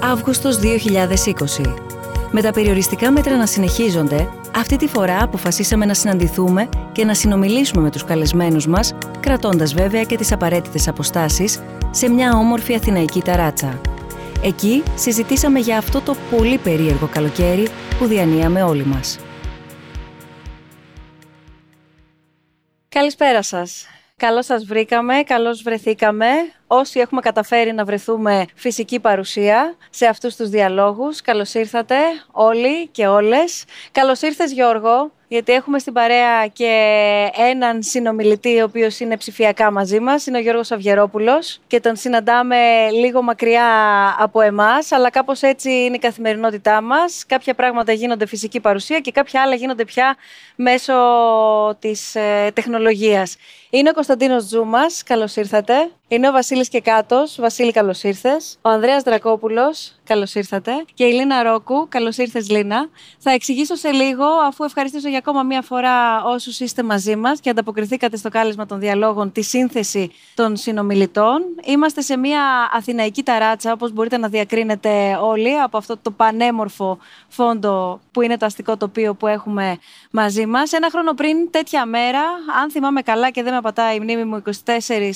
Αύγουστος 2020. Με τα περιοριστικά μέτρα να συνεχίζονται, αυτή τη φορά αποφασίσαμε να συναντηθούμε και να συνομιλήσουμε με τους καλεσμένους μας, κρατώντας βέβαια και τις απαραίτητες αποστάσεις, σε μια όμορφη αθηναϊκή ταράτσα. Εκεί συζητήσαμε για αυτό το πολύ περίεργο καλοκαίρι που διανύαμε όλοι μας. Καλησπέρα σας. Καλώς σας βρήκαμε, καλώς βρεθήκαμε. Όσοι έχουμε καταφέρει να βρεθούμε φυσική παρουσία σε αυτούς τους διαλόγους, καλώς ήρθατε όλοι και όλες. Καλώς ήρθες Γιώργο, γιατί έχουμε στην παρέα και έναν συνομιλητή ο οποίος είναι ψηφιακά μαζί μας, είναι ο Γιώργος Αυγερόπουλος και τον συναντάμε λίγο μακριά από εμάς, αλλά κάπως έτσι είναι η καθημερινότητά μας. Κάποια πράγματα γίνονται φυσική παρουσία και κάποια άλλα γίνονται πια μέσω της ε, τεχνολογίας. Είναι ο Κωνσταντίνος Τζούμας, καλώς ήρθατε. Είναι ο Βασίλης Κεκάτο. Βασίλη, καλώς ήρθες. Ο Ανδρέας Δρακόπουλος, καλώς ήρθατε. Και η Λίνα Ρόκου, καλώς ήρθες, Λίνα. Θα εξηγήσω σε λίγο, αφού ευχαριστήσω για ακόμα μία φορά όσους είστε μαζί μας και ανταποκριθήκατε στο κάλεσμα των διαλόγων, τη σύνθεση των συνομιλητών. Είμαστε σε μία αθηναϊκή ταράτσα, όπως μπορείτε να διακρίνετε όλοι, από αυτό το πανέμορφο φόντο που είναι το αστικό τοπίο που έχουμε μαζί μας. Ένα χρόνο πριν, τέτοια μέρα, αν θυμάμαι καλά και δεν με πατάει η μνήμη μου, 24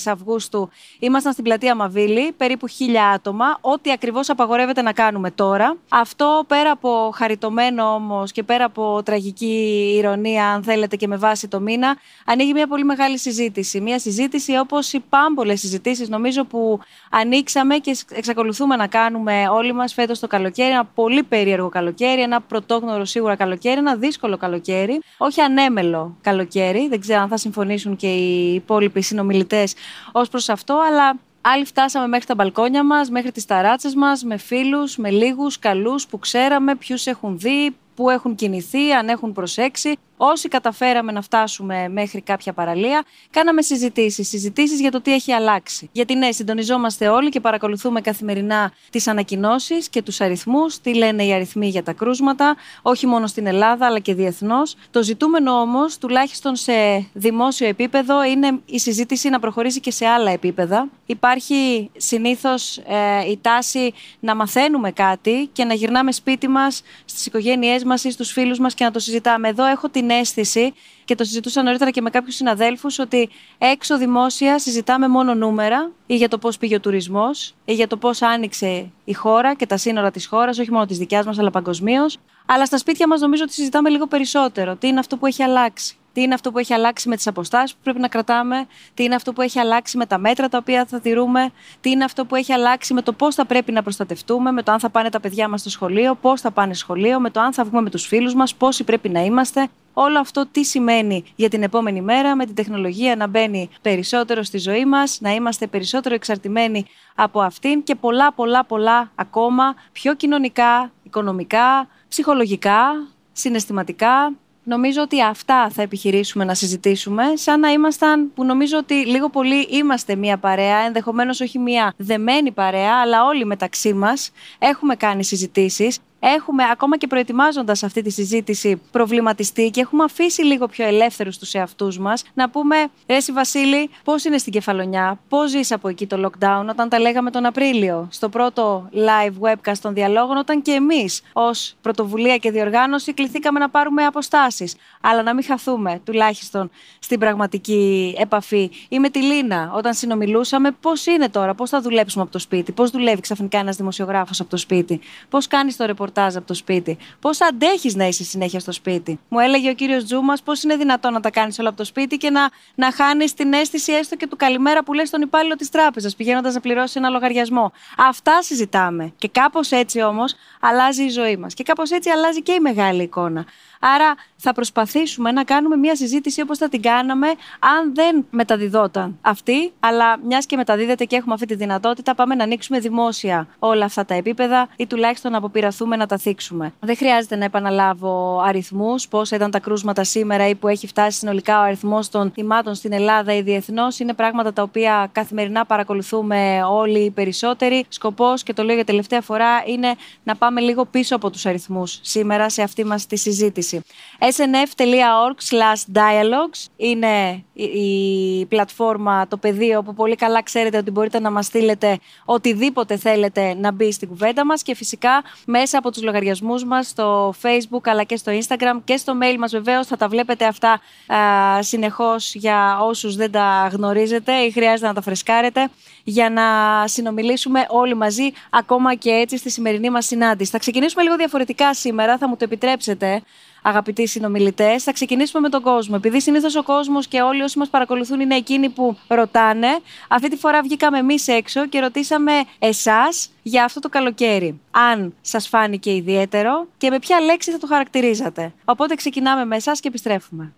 Αυγούστου Ήμασταν στην πλατεία Μαβίλη, περίπου χίλια άτομα, ό,τι ακριβώς απαγορεύεται να κάνουμε τώρα. Αυτό πέρα από χαριτωμένο όμως και πέρα από τραγική ηρωνία, αν θέλετε, και με βάση το μήνα, ανοίγει μια πολύ μεγάλη συζήτηση. Μια συζήτηση όπως οι πάμπολες συζητήσεις, νομίζω, που ανοίξαμε και εξακολουθούμε να κάνουμε όλοι μας φέτος το καλοκαίρι. Ένα πολύ περίεργο καλοκαίρι, ένα πρωτόγνωρο σίγουρα καλοκαίρι, ένα δύσκολο καλοκαίρι, όχι ανέμελο καλοκαίρι. Δεν ξέρω αν θα συμφωνήσουν και οι υπόλοιποι συνομιλητές ως προς αυτό αλλά άλλοι φτάσαμε μέχρι τα μπαλκόνια μας, μέχρι τις ταράτσες μας, με φίλους, με λίγους, καλούς που ξέραμε, ποιους έχουν δει, που έχουν κινηθεί, αν έχουν προσέξει. Όσοι καταφέραμε να φτάσουμε μέχρι κάποια παραλία, κάναμε συζητήσεις. Συζητήσεις για το τι έχει αλλάξει. Γιατί ναι, συντονιζόμαστε όλοι και παρακολουθούμε καθημερινά τις ανακοινώσεις και τους αριθμούς, τι λένε οι αριθμοί για τα κρούσματα, όχι μόνο στην Ελλάδα αλλά και διεθνώς. Το ζητούμενο όμως, τουλάχιστον σε δημόσιο επίπεδο, είναι η συζήτηση να προχωρήσει και σε άλλα επίπεδα. Υπάρχει συνήθως ε, η τάση να μαθαίνουμε κάτι και να γυρνάμε σπίτι μας, στις οικογένειές μας ή στους φίλους μας και να το συζητάμε. Εδώ έχω την αίσθηση και το συζητούσα νωρίτερα και με κάποιους συναδέλφους ότι έξω δημόσια συζητάμε μόνο νούμερα ή για το πώς πήγε ο τουρισμός ή για το πώς άνοιξε η χώρα και τα σύνορα της χώρας, όχι μόνο της δικιάς μας αλλά παγκοσμίως. Αλλά στα σπίτια μας νομίζω ότι συζητάμε λίγο περισσότερο. Τι είναι αυτό που έχει αλλάξει; Τι είναι αυτό που έχει αλλάξει με τις αποστάσεις που πρέπει να κρατάμε, τι είναι αυτό που έχει αλλάξει με τα μέτρα τα οποία θα τηρούμε, τι είναι αυτό που έχει αλλάξει με το πώς θα πρέπει να προστατευτούμε, με το αν θα πάνε τα παιδιά μας στο σχολείο, πώς θα πάνε σχολείο, με το αν θα βγούμε με τους φίλους μας, πόσοι πρέπει να είμαστε; Όλο αυτό τι σημαίνει για την επόμενη μέρα με την τεχνολογία να μπαίνει περισσότερο στη ζωή μας, να είμαστε περισσότερο εξαρτημένοι από αυτήν και πολλά πολλά πολλά ακόμα πιο κοινωνικά, οικονομικά, ψυχολογικά, συναισθηματικά, Νομίζω ότι αυτά θα επιχειρήσουμε να συζητήσουμε, σαν να ήμασταν, που νομίζω ότι λίγο πολύ είμαστε μία παρέα, ενδεχομένως όχι μία δεμένη παρέα, αλλά όλοι μεταξύ μας έχουμε κάνει συζητήσεις έχουμε ακόμα και προετοιμάζοντας αυτή τη συζήτηση προβληματιστεί και έχουμε αφήσει λίγο πιο ελεύθερους τους εαυτούς μας να πούμε, Ρέση Βασίλη, πώς είναι στην κεφαλονιά, πώς ζεις από εκεί το lockdown, όταν τα λέγαμε τον Απρίλιο, στο πρώτο live webcast των διαλόγων, όταν και εμείς ως πρωτοβουλία και διοργάνωση κληθήκαμε να πάρουμε αποστάσεις. Αλλά να μην χαθούμε τουλάχιστον στην πραγματική επαφή. Ή με τη Λίνα, όταν συνομιλούσαμε, πώς είναι τώρα, πώς θα δουλέψουμε από το σπίτι, πώς δουλεύει ξαφνικά ένας δημοσιογράφος από το σπίτι, πώς κάνεις το ρεπορτάζ ρεπορτάζ από το σπίτι. Πώς αντέχεις να είσαι συνέχεια στο σπίτι; Μου έλεγε ο κύριος Τζούμας πώς είναι δυνατόν να τα κάνεις όλα από το σπίτι και να, να χάνεις την αίσθηση έστω και του καλημέρα που λες στον υπάλληλο της τράπεζας, πηγαίνοντας να πληρώσει ένα λογαριασμό. Αυτά συζητάμε. Και κάπως έτσι όμως αλλάζει η ζωή μας. Και κάπως έτσι αλλάζει και η μεγάλη εικόνα. Άρα θα προσπαθήσουμε να κάνουμε μια συζήτηση όπως θα την κάναμε αν δεν μεταδιδόταν αυτή, αλλά μιας και μεταδίδεται και έχουμε αυτή τη δυνατότητα, πάμε να ανοίξουμε δημόσια όλα αυτά τα επίπεδα ή τουλάχιστον να αποπειραθούμε να τα θίξουμε. Δεν χρειάζεται να επαναλάβω αριθμούς, πόσα ήταν τα κρούσματα σήμερα ή που έχει φτάσει συνολικά ο αριθμός των θυμάτων στην Ελλάδα ή διεθνώς. Είναι πράγματα τα οποία καθημερινά παρακολουθούμε όλοι οι περισσότεροι. Σκοπός, και το λέω για τελευταία φορά, είναι να πάμε λίγο πίσω από τους αριθμούς σήμερα σε αυτή μας τη συζήτηση. Διάλεξη. snf.org dialogues είναι η πλατφόρμα, το πεδίο όπου πολύ καλά ξέρετε ότι μπορείτε να μας στείλετε οτιδήποτε θέλετε να μπει στην κουβέντα μας και φυσικά μέσα από τους λογαριασμούς μας στο facebook αλλά και στο instagram και στο mail μας βεβαίως θα τα βλέπετε αυτά α, συνεχώς για όσους δεν τα γνωρίζετε ή χρειάζεται να τα φρεσκάρετε για να συνομιλήσουμε όλοι μαζί ακόμα και έτσι στη σημερινή μας συνάντηση. Θα ξεκινήσουμε λίγο διαφορετικά σήμερα, θα μου το επιτρέψετε αγαπητοί συνομιλητές. Θα ξεκινήσουμε με τον κόσμο. Επειδή συνήθως ο κόσμος και όλοι όσοι μας παρακολουθούν είναι εκείνοι που ρωτάνε, αυτή τη φορά βγήκαμε εμείς έξω και ρωτήσαμε εσάς για αυτό το καλοκαίρι. Αν σας φάνηκε ιδιαίτερο και με ποια λέξη θα το χαρακτηρίζατε. Οπότε ξεκινάμε με εσάς και επιστρέφουμε.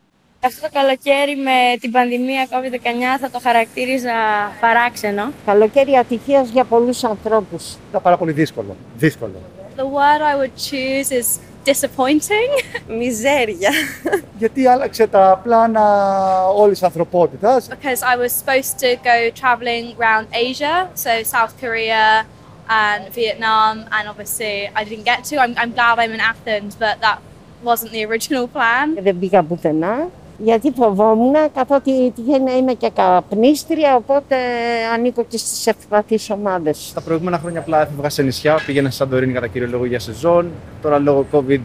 Αυτό το καλοκαίρι με την πανδημία COVID-19 θα το χαρακτήριζα παράξενο. Καλοκαίρι ατυχίας για πολλούς ανθρώπους. Ήταν πάρα πολύ δύσκολο. Δύσκολο. The word I would choose is disappointing. Μιζέρια. Γιατί άλλαξε τα πλάνα όλης της ανθρωπότητας. Because I was supposed to go traveling around Asia, so South Korea and Vietnam, and obviously I didn't get to. I'm, I'm glad I'm in Athens, but that wasn't the original plan. Δεν πήγα πουθενά. Γιατί φοβόμουν, καθότι τυχαίνει να είμαι και καπνίστρια, οπότε ανήκω και στις ευπαθείς ομάδες. Τα προηγούμενα χρόνια απλά έφευγα σε νησιά, πήγαινα σε Σαντορίνη κατά κύριο λόγο για σεζόν. Τώρα λόγω COVID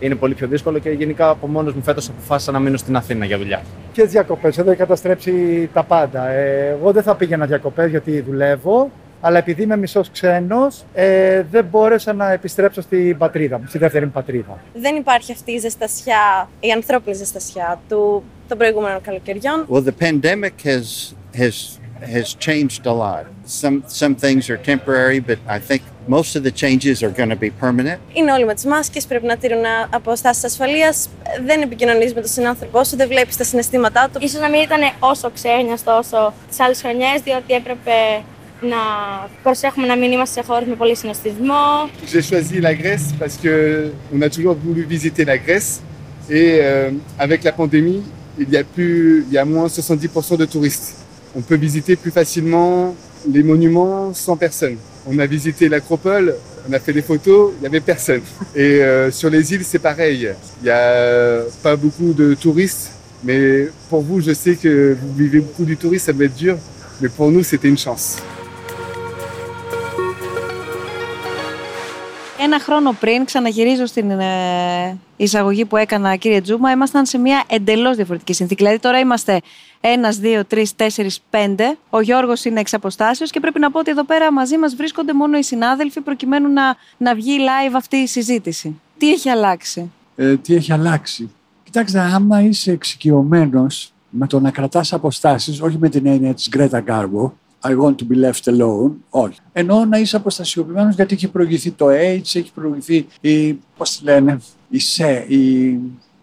είναι πολύ πιο δύσκολο και γενικά από μόνος μου φέτος αποφάσισα να μείνω στην Αθήνα για δουλειά. Και διακοπές, εδώ έχει καταστρέψει τα πάντα. Ε, εγώ δεν θα πήγαινα διακοπές γιατί δουλεύω, αλλά επειδή είμαι μισός ξένος, ε, δεν μπόρεσα να επιστρέψω στην πατρίδα μου, στη δεύτερη μου πατρίδα. Δεν υπάρχει αυτή η ζεστασιά, η ανθρώπινη ζεστασιά του των προηγούμενων καλοκαιριών. Well, the pandemic has has has changed a lot. Some some things are temporary, but I think most of the changes are going to be permanent. Είναι όλοι με τις μάσκες, πρέπει να τηρούν αποστάσεις ασφαλείας. Δεν επικοινωνείς με τον συνάνθρωπό σου, δεν βλέπεις τα συναισθήματά του. Ίσως να μην ήταν όσο ξένιαστο όσο τις άλλες χρονιές, διότι έπρεπε να προσέχουμε να μην είμαστε σε χώρες με πολύ συνοστισμό. J'ai choisi la Grèce parce que on a toujours voulu visiter la Grèce et euh, avec la pandémie, il y a plus, il y a moins 70% de touristes. On peut visiter plus facilement les monuments sans personne. On a visité l'Acropole, on a fait des photos, il n'y avait personne. Et euh, sur les îles, c'est pareil. Il n'y a pas beaucoup de touristes, mais pour vous, je sais que vous vivez beaucoup du tourisme, ça doit être dur, mais pour nous, c'était une chance. Ένα χρόνο πριν, ξαναγυρίζω στην ε, εισαγωγή που έκανα, κύριε Τζούμα, ήμασταν σε μια εντελώς διαφορετική συνθήκη. Δηλαδή, τώρα είμαστε ένας, δύο, τρεις, τέσσερις, πέντε. Ο Γιώργος είναι εξ αποστάσεως και πρέπει να πω ότι εδώ πέρα μαζί μας βρίσκονται μόνο οι συνάδελφοι προκειμένου να, να βγει live αυτή η συζήτηση. Τι έχει αλλάξει; Ε, τι έχει αλλάξει; Κοιτάξτε, άμα είσαι εξοικειωμένος με το να κρατάς αποστάσεις, όχι με την έννοια της Γκρέτα Γκάρμπο, I want to be left alone. Όχι. Ενώ να είσαι αποστασιοποιημένος γιατί έχει προηγηθεί το AIDS, έχει προηγηθεί η. Πώς τη λένε, η ΣΕ, η,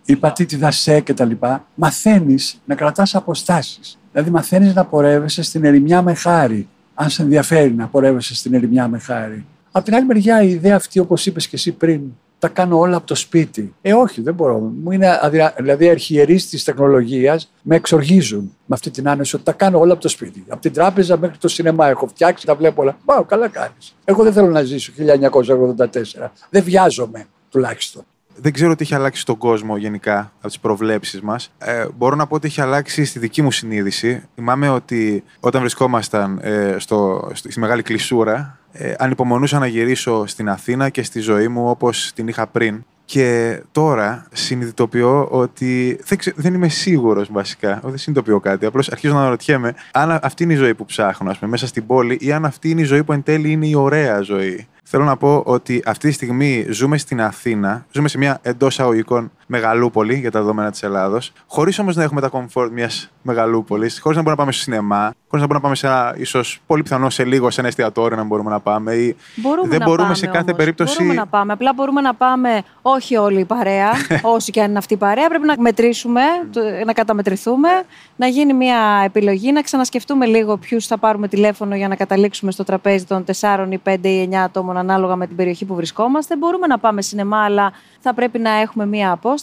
η πατήτηδα ΣΕ κτλ. Μαθαίνεις να κρατάς αποστάσεις. Δηλαδή, μαθαίνεις να πορεύεσαι στην ερημιά με χάρη. Αν σε ενδιαφέρει να πορεύεσαι στην ερημιά με χάρη. Απ' την άλλη μεριά, η ιδέα αυτή, όπως είπες και εσύ πριν, τα κάνω όλα από το σπίτι. Ε, όχι, δεν μπορώ. Μου είναι αδυρα... Δηλαδή, οι αρχιερείς της τεχνολογίας με εξοργίζουν με αυτή την άνεση ότι τα κάνω όλα από το σπίτι. Από την τράπεζα μέχρι το σινεμά έχω φτιάξει, τα βλέπω όλα. Πάω, καλά κάνεις. Εγώ δεν θέλω να ζήσω 1984. Δεν βιάζομαι τουλάχιστον. Δεν ξέρω τι έχει αλλάξει στον κόσμο γενικά από τις προβλέψεις μας. Ε, μπορώ να πω ότι έχει αλλάξει στη δική μου συνείδηση. Θυμάμαι ότι όταν βρισκόμασταν ε, στο, στη μεγάλη κλεισούρα, ε, ανυπομονούσα να γυρίσω στην Αθήνα και στη ζωή μου όπως την είχα πριν. Και τώρα συνειδητοποιώ ότι δεν, ξε... δεν είμαι σίγουρος βασικά. Δεν συνειδητοποιώ κάτι. Απλώς αρχίζω να αναρωτιέμαι αν αυτή είναι η ζωή που ψάχνω, ας πούμε, μέσα στην πόλη, ή αν αυτή είναι η ζωή που εν τέλει είναι η ωραία ζωή. Θέλω να πω ότι αυτή τη στιγμή ζούμε στην Αθήνα, ζούμε σε μια εντός αγωγικών μεγαλούπολη για τα δεδομένα της Ελλάδος, χωρίς όμως να έχουμε τα comfort μιας μεγαλούπολης, χωρίς να μπορούμε να πάμε στο σινεμά, χωρίς να μπορούμε να πάμε σε ένα, ίσως πολύ πιθανό σε λίγο, σε ένα εστιατόριο να μπορούμε να πάμε. Ή Μπορούμε δεν να μπορούμε πάμε σε κάθε όμως. περίπτωση. Μπορούμε να πάμε. Απλά μπορούμε να πάμε όχι όλη η παρέα, όσοι και αν είναι αυτή η παρέα. Πρέπει να μετρήσουμε, το- να καταμετρηθούμε, να γίνει μια επιλογή, να ξανασκεφτούμε λίγο ποιους θα πάρουμε τηλέφωνο για να καταλήξουμε στο τραπέζι των 4 ή 5 ή 9 ατόμων ανάλογα με την περιοχή που βρισκόμαστε. Μπορούμε να πάμε σινεμά, αλλά θα πρέπει να έχουμε μια απόσταση.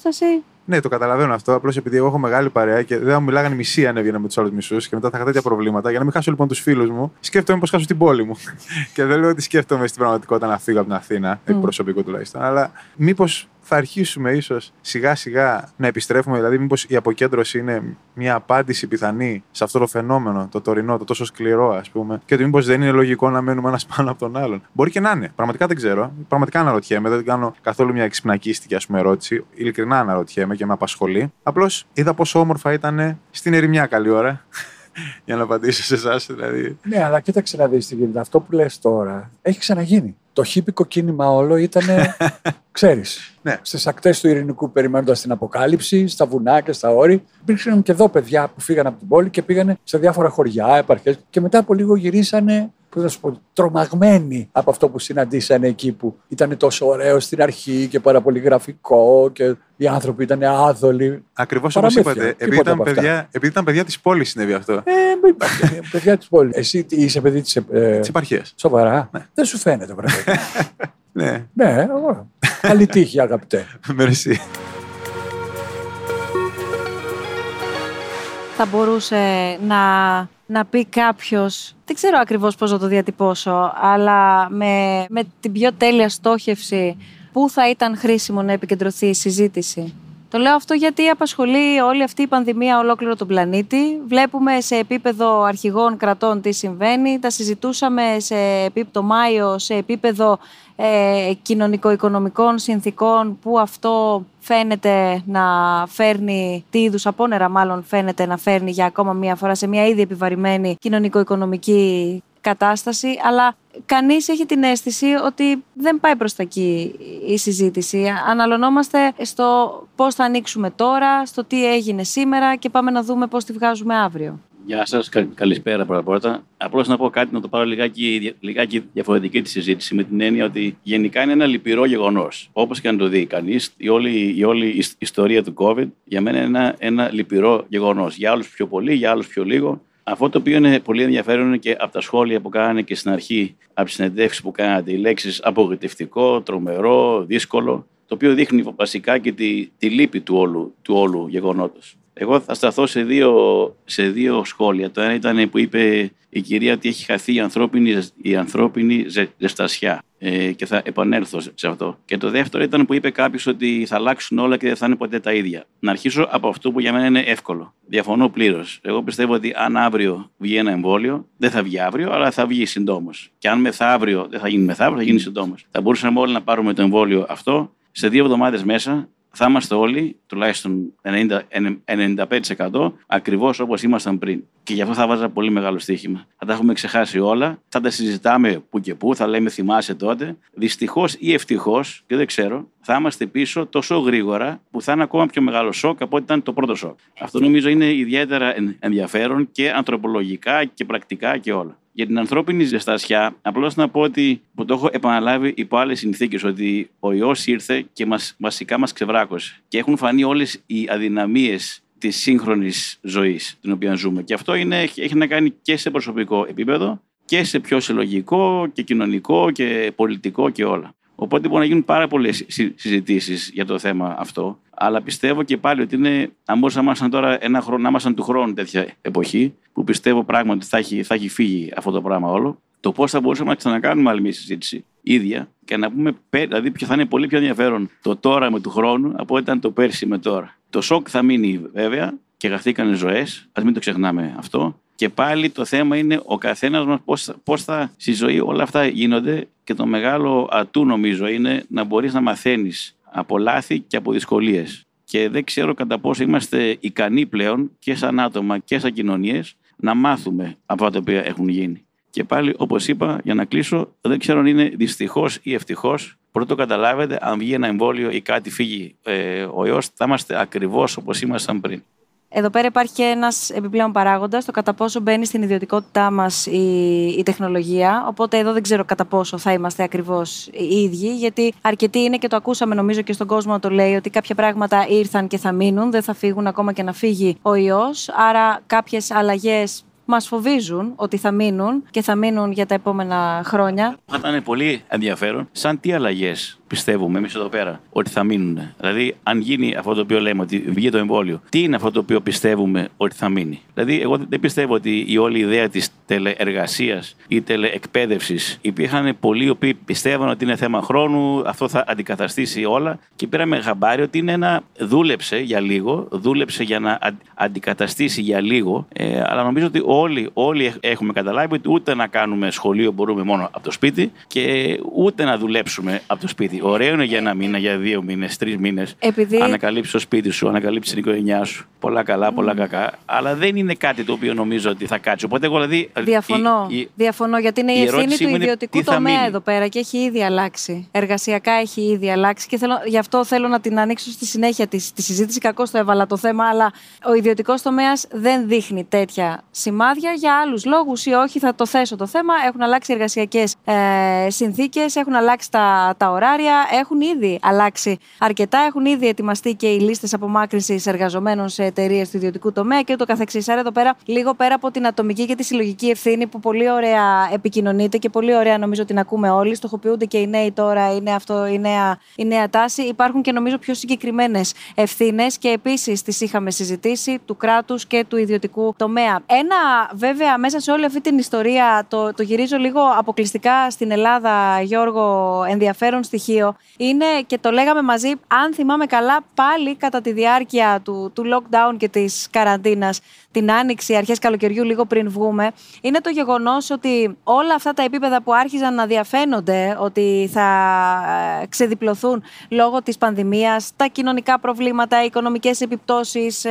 Ναι, το καταλαβαίνω αυτό. Απλώς επειδή εγώ έχω μεγάλη παρέα και δεν μου μιλάγανε μισή αν έβγαινα με τους άλλους μισούς και μετά θα είχα τέτοια προβλήματα. Για να μην χάσω λοιπόν τους φίλους μου, σκέφτομαι πώ χάσω την πόλη μου. και δεν λέω ότι σκέφτομαι στην πραγματικότητα να φύγω από την Αθήνα, εκ προσωπικού τουλάχιστον. Αλλά μήπως θα αρχίσουμε ίσως σιγά σιγά να επιστρέφουμε. Δηλαδή, μήπως η αποκέντρωση είναι μια απάντηση πιθανή σε αυτό το φαινόμενο, το τωρινό, το τόσο σκληρό, ας πούμε. Και ότι μήπως δεν είναι λογικό να μένουμε ένας πάνω από τον άλλον. Μπορεί και να είναι. Πραγματικά δεν ξέρω. Πραγματικά αναρωτιέμαι. Δεν κάνω καθόλου μια εξυπνακίστικη ας πούμε, ερώτηση. Ειλικρινά αναρωτιέμαι και με απασχολεί. Απλώς είδα πόσο όμορφα ήταν στην ερημιά καλή ώρα. για να απαντήσω σε εσάς, δηλαδή. Ναι, αλλά κοίταξε να δεις τι γίνεται. Αυτό που λες τώρα έχει ξαναγίνει. Το χύπικο κίνημα όλο ήταν, ξέρεις, Ναι. στις ακτές του Ειρηνικού περιμένοντας την αποκάλυψη, στα βουνά και στα όρη. Υπήρξαν και εδώ παιδιά που φύγαν από την πόλη και πήγανε σε διάφορα χωριά, επαρχές και μετά από λίγο γυρίσανε. Πώς να σου πω, τρομαγμένοι από αυτό που συναντήσανε εκεί που ήταν τόσο ωραίο στην αρχή και πάρα πολύ γραφικό και οι άνθρωποι ήταν άδολοι. Ακριβώς όπως Παραμύθια, είπατε. Επειδή τίποτα ήταν, από αυτά. παιδιά, επειδή ήταν παιδιά της πόλης συνέβη αυτό. Ε, μην υπάρχει. παιδιά της πόλης. Εσύ τι, είσαι παιδί της. Ε, Της επαρχίας. σοβαρά. Δεν σου φαίνεται, βρε. Ναι, ναι, ωραία. Καλή τύχη, αγαπητέ. μερσή. θα μπορούσε να, να πει κάποιος, δεν ξέρω ακριβώς πώς να το διατυπώσω, αλλά με, με την πιο τέλεια στόχευση, πού θα ήταν χρήσιμο να επικεντρωθεί η συζήτηση. Το λέω αυτό γιατί απασχολεί όλη αυτή η πανδημία ολόκληρο τον πλανήτη. Βλέπουμε σε επίπεδο αρχηγών κρατών τι συμβαίνει. Τα συζητούσαμε σε επίπεδο το Μάιο, σε επίπεδο ε, κοινωνικο-οικονομικών συνθήκων που αυτό φαίνεται να φέρνει, τι είδους απόνερα μάλλον φαίνεται να φέρνει για ακόμα μία φορά σε μια ήδη επιβαρημένη κοινωνικο-οικονομική κατάσταση, αλλά κανείς έχει την αίσθηση ότι δεν πάει προς τα εκεί η συζήτηση. Αναλωνόμαστε στο πώς θα ανοίξουμε τώρα, στο τι έγινε σήμερα και πάμε να δούμε πώς τη βγάζουμε αύριο. Γεια σας, καλησπέρα πρώτα πρώτα. Απλώς να πω κάτι, να το πάρω λιγάκι, λιγάκι διαφορετική τη συζήτηση, με την έννοια ότι γενικά είναι ένα λυπηρό γεγονός. Όπως και αν το δει κανείς, η όλη, η όλη ι- ιστορία του COVID για μένα είναι ένα, ένα λυπηρό γεγονός. Για άλλους πιο πολύ, για άλλους πιο λίγο. Αυτό το οποίο είναι πολύ ενδιαφέρον είναι και από τα σχόλια που κάνανε και στην αρχή, από τις συνεντεύξεις που κάνατε, οι λέξεις απογοητευτικό, τρομερό, δύσκολο, το οποίο δείχνει βασικά και τη, τη λύπη του όλου, του όλου γεγονότος. Εγώ θα σταθώ σε δύο, σε δύο σχόλια. Το ένα ήταν που είπε η κυρία ότι έχει χαθεί η ανθρώπινη, η ανθρώπινη ζε- ζεστασιά. Ε, και θα επανέλθω σε σε αυτό. Και το δεύτερο ήταν που είπε κάποιος ότι θα αλλάξουν όλα και δεν θα είναι ποτέ τα ίδια. Να αρχίσω από αυτό που για μένα είναι εύκολο. Διαφωνώ πλήρως. Εγώ πιστεύω ότι αν αύριο βγει ένα εμβόλιο, δεν θα βγει αύριο, αλλά θα βγει συντόμως. Και αν μεθαύριο δεν θα γίνει μεθαύριο, θα γίνει συντόμως. Θα μπορούσαμε όλοι να πάρουμε το εμβόλιο αυτό σε δύο εβδομάδες μέσα θα είμαστε όλοι, τουλάχιστον 90, 95% ακριβώς όπως ήμασταν πριν. Και γι' αυτό θα βάζα πολύ μεγάλο στοίχημα. Θα τα έχουμε ξεχάσει όλα, θα τα συζητάμε που και που, θα λέμε θυμάσαι τότε. Δυστυχώς ή ευτυχώς, και δεν ξέρω, θα είμαστε πίσω τόσο γρήγορα που θα είναι ακόμα πιο μεγάλο σοκ από ό,τι ήταν το πρώτο σοκ. Αυτό νομίζω είναι ιδιαίτερα εν- ενδιαφέρον και ανθρωπολογικά και πρακτικά και όλα. Για την ανθρώπινη ζεστασιά, απλώς να πω ότι που το έχω επαναλάβει υπό άλλες συνθήκες, ότι ο ιό ήρθε και μας, βασικά μας ξεβράκωσε. Και έχουν φανεί όλες οι αδυναμίες της σύγχρονης ζωής την οποία ζούμε. Και αυτό είναι, έχει να κάνει και σε προσωπικό επίπεδο και σε πιο συλλογικό και κοινωνικό και πολιτικό και όλα. Οπότε μπορεί να γίνουν πάρα πολλές συζητήσεις για το θέμα αυτό. Αλλά πιστεύω και πάλι ότι είναι, αν μπορούσαμε να ήμασταν τώρα ένα χρόνο, να ήμασταν του χρόνου τέτοια εποχή, που πιστεύω πράγματι ότι θα έχει, θα έχει φύγει αυτό το πράγμα όλο, το πώς θα μπορούσαμε να ξανακάνουμε άλλη μια συζήτηση ίδια και να πούμε, πέ- δηλαδή, ποιο θα είναι πολύ πιο ενδιαφέρον το τώρα με του χρόνου από ό,τι ήταν το πέρσι με τώρα. Το σοκ θα μείνει βέβαια και χαθήκανε ζωές, ας μην το ξεχνάμε αυτό. Και πάλι το θέμα είναι ο καθένας μας πώς θα στη ζωή όλα αυτά γίνονται και το μεγάλο ατού νομίζω είναι να μπορείς να μαθαίνεις από λάθη και από δυσκολίες. Και δεν ξέρω κατά πόσο είμαστε ικανοί πλέον και σαν άτομα και σαν κοινωνίες να μάθουμε από αυτά τα οποία έχουν γίνει. Και πάλι, όπως είπα, για να κλείσω, δεν ξέρω αν είναι δυστυχώς ή ευτυχώς. Πρώτο καταλάβετε, αν βγει ένα εμβόλιο ή κάτι φύγει ε, ο ιός, θα είμαστε ακριβώς όπως ήμασταν πριν. Εδώ πέρα υπάρχει και ένας επιπλέον παράγοντας, το κατά πόσο μπαίνει στην ιδιωτικότητά μας η, η τεχνολογία. Οπότε εδώ δεν ξέρω κατά πόσο θα είμαστε ακριβώς οι ίδιοι, γιατί αρκετοί είναι και το ακούσαμε νομίζω και στον κόσμο να το λέει ότι κάποια πράγματα ήρθαν και θα μείνουν, δεν θα φύγουν ακόμα και να φύγει ο ιός. Άρα κάποιες αλλαγές μας φοβίζουν ότι θα μείνουν και θα μείνουν για τα επόμενα χρόνια. Θα ήταν πολύ ενδιαφέρον σαν τι αλλαγές πιστεύουμε εμείς εδώ πέρα ότι θα μείνουν. Δηλαδή, αν γίνει αυτό το οποίο λέμε ότι βγει το εμβόλιο, τι είναι αυτό το οποίο πιστεύουμε ότι θα μείνει; Δηλαδή, εγώ δεν πιστεύω ότι η όλη ιδέα της τελεεργασία ή τελεεκπαίδευση υπήρχαν πολλοί οι οποίοι πιστεύαν ότι είναι θέμα χρόνου, αυτό θα αντικαταστήσει όλα και πήραμε χαμπάρι ότι είναι ένα. δούλεψε για λίγο, δούλεψε για να αντικαταστήσει για λίγο, ε, αλλά νομίζω ότι όλοι, όλοι έχουμε καταλάβει ότι ούτε να κάνουμε σχολείο μπορούμε μόνο από το σπίτι και ούτε να δουλέψουμε από το σπίτι. Ωραίο είναι για ένα μήνα, για δύο μήνες, τρεις μήνες. Επειδή... Ανακαλύψεις το σπίτι σου, ανακαλύψεις την οικογένειά σου. Πολλά καλά, πολλά κακά. Αλλά δεν είναι κάτι το οποίο νομίζω ότι θα κάτσει. Οπότε εγώ δηλαδή. Διαφωνώ. Η, η, Διαφωνώ γιατί είναι η, η ευθύνη του ιδιωτικού τομέα εδώ πέρα και έχει ήδη αλλάξει. Εργασιακά έχει ήδη αλλάξει και θέλω, γι' αυτό θέλω να την ανοίξω στη συνέχεια τη, τη συζήτηση. Κακώς το έβαλα το θέμα, αλλά ο ιδιωτικός τομέας δεν δείχνει τέτοια σημάδια για άλλους λόγους ή όχι. Θα το θέσω το θέμα. Έχουν αλλάξει εργασιακές ε, συνθήκες, έχουν αλλάξει τα, τα ωράρια, έχουν ήδη αλλάξει αρκετά. Έχουν ήδη ετοιμαστεί και οι λίστες απομάκρυνσης εργαζομένων σε εταιρείες του ιδιωτικού τομέα και ούτω καθεξής. Άρα εδώ πέρα, λίγο πέρα από την ατομική και τη συλλογική ευθύνη που πολύ ωραία επικοινωνείται και πολύ ωραία νομίζω την ακούμε όλοι, στοχοποιούνται και οι νέοι τώρα, είναι αυτό η νέα, η νέα τάση. Υπάρχουν και νομίζω πιο συγκεκριμένες ευθύνες και επίσης τις είχαμε συζητήσει του κράτους και του ιδιωτικού τομέα. Ένα βέβαια μέσα σε όλη αυτή την ιστορία, το, το γυρίζω λίγο αποκλειστικά στην Ελλάδα, Γιώργο, ενδιαφέρον στοιχείο, είναι και το λέγαμε μαζί, αν θυμάμαι καλά, πάλι κατά τη διάρκεια του, του lockdown και της καραντίνας, την άνοιξη, αρχές καλοκαιριού, λίγο πριν βγούμε, είναι το γεγονός ότι όλα αυτά τα επίπεδα που άρχιζαν να διαφαίνονται ότι θα ε, ξεδιπλωθούν λόγω της πανδημίας, τα κοινωνικά προβλήματα, οι οικονομικές επιπτώσεις, ε,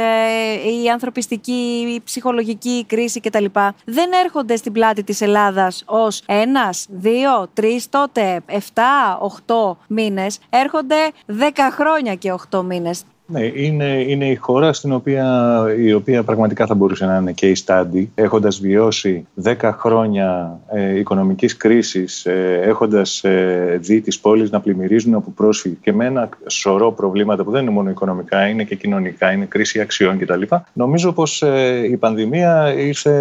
η ανθρωπιστική, η ψυχολογική κρίση κτλ. δεν έρχονται στην πλάτη της Ελλάδας ως ένας, δύο, τρεις, τότε εφτά, οχτώ μήνες, έρχονται δέκα χρόνια και οχτώ μήνες. Ναι, είναι, είναι η χώρα στην οποία, η οποία πραγματικά θα μπορούσε να είναι και η study, έχοντας βιώσει 10 χρόνια ε, οικονομικής κρίσης, ε, έχοντας ε, δει τις πόλεις να πλημμυρίζουν από πρόσφυγες και με ένα σωρό προβλήματα που δεν είναι μόνο οικονομικά, είναι και κοινωνικά, είναι κρίση αξιών κτλ. Νομίζω πως ε, η πανδημία ήρθε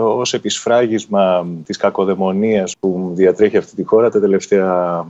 ως επισφράγισμα της κακοδαιμονίας που διατρέχει αυτή τη χώρα τα τελευταία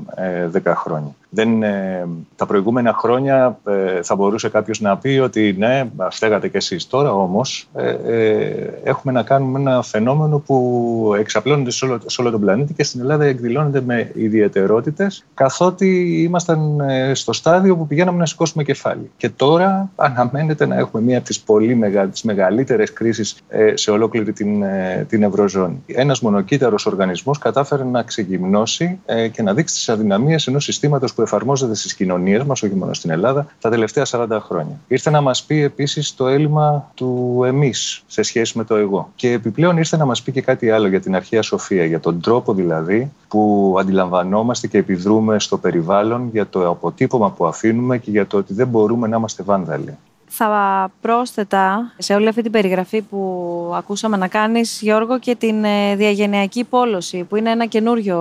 10 ε, χρόνια. Δεν, ε, τα προηγούμενα χρόνια ε, θα μπορούσε κάποιος να πει ότι ναι, φταίγατε κι εσείς. Τώρα όμως ε, ε, έχουμε να κάνουμε ένα φαινόμενο που εξαπλώνεται σε όλο, σε όλο τον πλανήτη και στην Ελλάδα εκδηλώνεται με ιδιαιτερότητες καθότι ήμασταν στο στάδιο που πηγαίναμε να σηκώσουμε κεφάλι. Και τώρα αναμένεται να έχουμε μία από τις πολύ μεγα, τις μεγαλύτερες κρίσεις σε ολόκληρη την, την Ευρωζώνη. Ένας μονοκύτταρος οργανισμός κατάφερε να ξεγυμνώσει και να δείξει τις αδυναμίες ενός συστήματος που εφαρμόζεται στις κοινωνίες μας, όχι μόνο στην Ελλάδα, τα τελευταία 40 χρόνια. Ήρθε να μας πει επίσης το έλλειμμα του εμείς σε σχέση με το εγώ. Και επιπλέον ήρθε να μας πει και κάτι άλλο για την αρχαία σοφία, για τον τρόπο δηλαδή που αντιλαμβανόμαστε και επιδρούμε στο περιβάλλον, για το αποτύπωμα που αφήνουμε και για το ότι δεν μπορούμε να είμαστε βάνδαλοι. Θα πρόσθετα σε όλη αυτή την περιγραφή που ακούσαμε να κάνεις Γιώργο και την ε, διαγενειακή πόλωση που είναι ένα καινούριο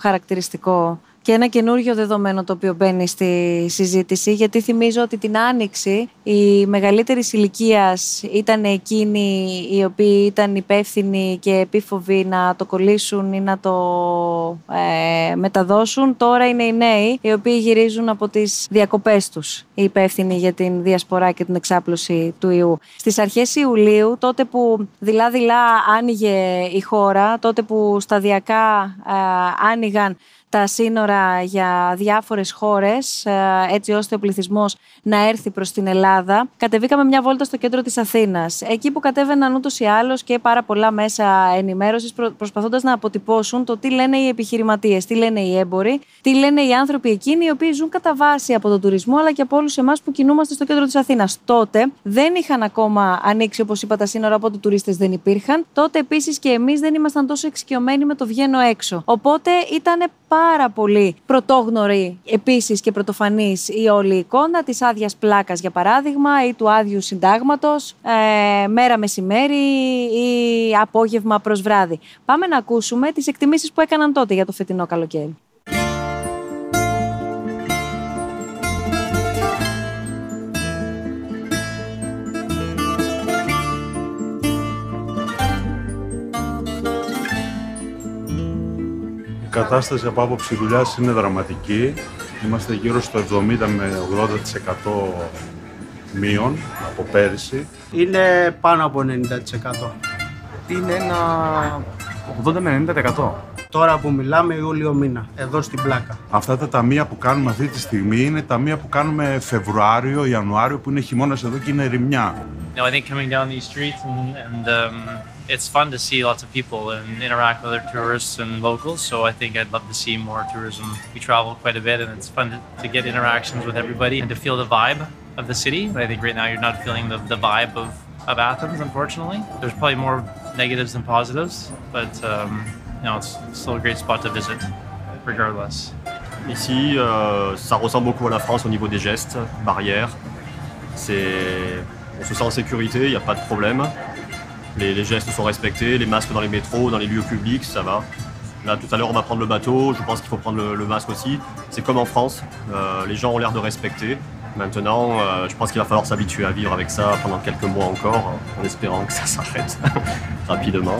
χαρακτηριστικό και ένα καινούριο δεδομένο το οποίο μπαίνει στη συζήτηση, γιατί θυμίζω ότι την Άνοιξη οι μεγαλύτερη ηλικίας ήταν εκείνοι οι οποίοι ήταν υπεύθυνοι και επίφοβοι να το κολλήσουν ή να το ε, μεταδώσουν. Τώρα είναι οι νέοι οι οποίοι γυρίζουν από τις διακοπές τους οι υπεύθυνοι για την διασπορά και την εξάπλωση του ιού. Στις αρχές Ιουλίου, τότε που δειλά-δειλά άνοιγε η χώρα, τότε που σταδιακά ε, άνοιγαν τα σύνορα για διάφορες χώρες ε, έτσι ώστε ο πληθυσμός να έρθει προς την Ελλάδα. Κατεβήκαμε μια βόλτα στο κέντρο της Αθήνας. Εκεί που κατέβαιναν ούτως ή άλλως και πάρα πολλά μέσα ενημέρωσης προσπαθώντας να αποτυπώσουν το τι λένε οι επιχειρηματίες, τι λένε οι έμποροι, τι λένε οι άνθρωποι εκείνοι οι οποίοι ζουν κατά βάση από τον τουρισμό αλλά και από όλους εμάς που κινούμαστε στο κέντρο της Αθήνας. Τότε δεν είχαν ακόμα ανοίξει όπως είπα τα σύνορα οπότε τουρίστες δεν υπήρχαν. Τότε επίσης και εμείς δεν ήμασταν τόσο εξοικειωμένοι με το βγαίνω έξω. Οπότε ήταν πάρα πολύ πρωτόγνωρη επίσης και πρωτοφανής η όλη εικόνα της άδειας πλάκας για παράδειγμα ή του άδειου συντάγματος, ε, μέρα μεσημέρι ή απόγευμα προς βράδυ. Πάμε να ακούσουμε τις εκτιμήσεις που έκαναν τότε για το φετινό καλοκαίρι. Κατάσταση από άποψη δουλειάς είναι δραματική. Είμαστε γύρω στο 70 με 80% μείον από πέρυσι. Είναι πάνω από 90%. Είναι ένα 80 με 90%. Τώρα που μιλάμε Ιούλιο μήνα, εδώ στην πλάκα. Αυτά τα ταμεία που κάνουμε αυτή τη στιγμή είναι ταμεία που κάνουμε Φεβρουάριο, Ιανουάριο που είναι χειμώνας εδώ και είναι ρημιά. You know, I think coming down these streets and, and um, it's fun to see lots of people and interact with other tourists and locals. So I think I'd love to see more tourism. We travel quite a bit and it's fun to, to get interactions with everybody and to feel the vibe of the city. But I think right now you're not feeling the, the vibe of, of Athens, unfortunately. There's probably more negatives than positives, but um, you know, it's still a great spot to visit, regardless. Ici, euh, ça ressemble beaucoup à la France au niveau des gestes, barrières. C'est, on se sent en sécurité, il n'y a pas de problème. Les, les gestes sont respectés, les masques dans les métros, dans les lieux publics, ça va. Là, tout à l'heure, on va prendre le bateau. Je pense qu'il faut prendre le, le masque aussi. C'est comme en France. Euh, les gens ont l'air de respecter. Maintenant, euh, je pense qu'il va falloir s'habituer à vivre avec ça pendant quelques mois encore, en espérant que ça s'arrête rapidement.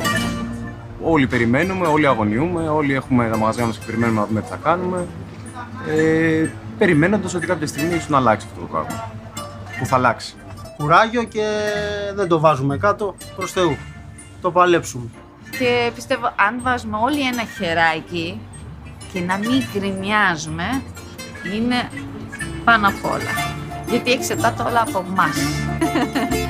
Όλοι περιμένουμε, όλοι αγωνιούμε, όλοι έχουμε τα μαγαζιά μας και περιμένουμε να δούμε τι θα κάνουμε. Ε, περιμένοντας ότι κάποια στιγμή ίσως να αλλάξει αυτό το πράγμα. Που θα αλλάξει. Κουράγιο και δεν το βάζουμε κάτω προς Θεού. Το παλέψουμε. Και πιστεύω αν βάζουμε όλοι ένα χεράκι και να μην γκρινιάζουμε είναι πάνω απ' όλα. Γιατί εξετάται όλα από εμάς.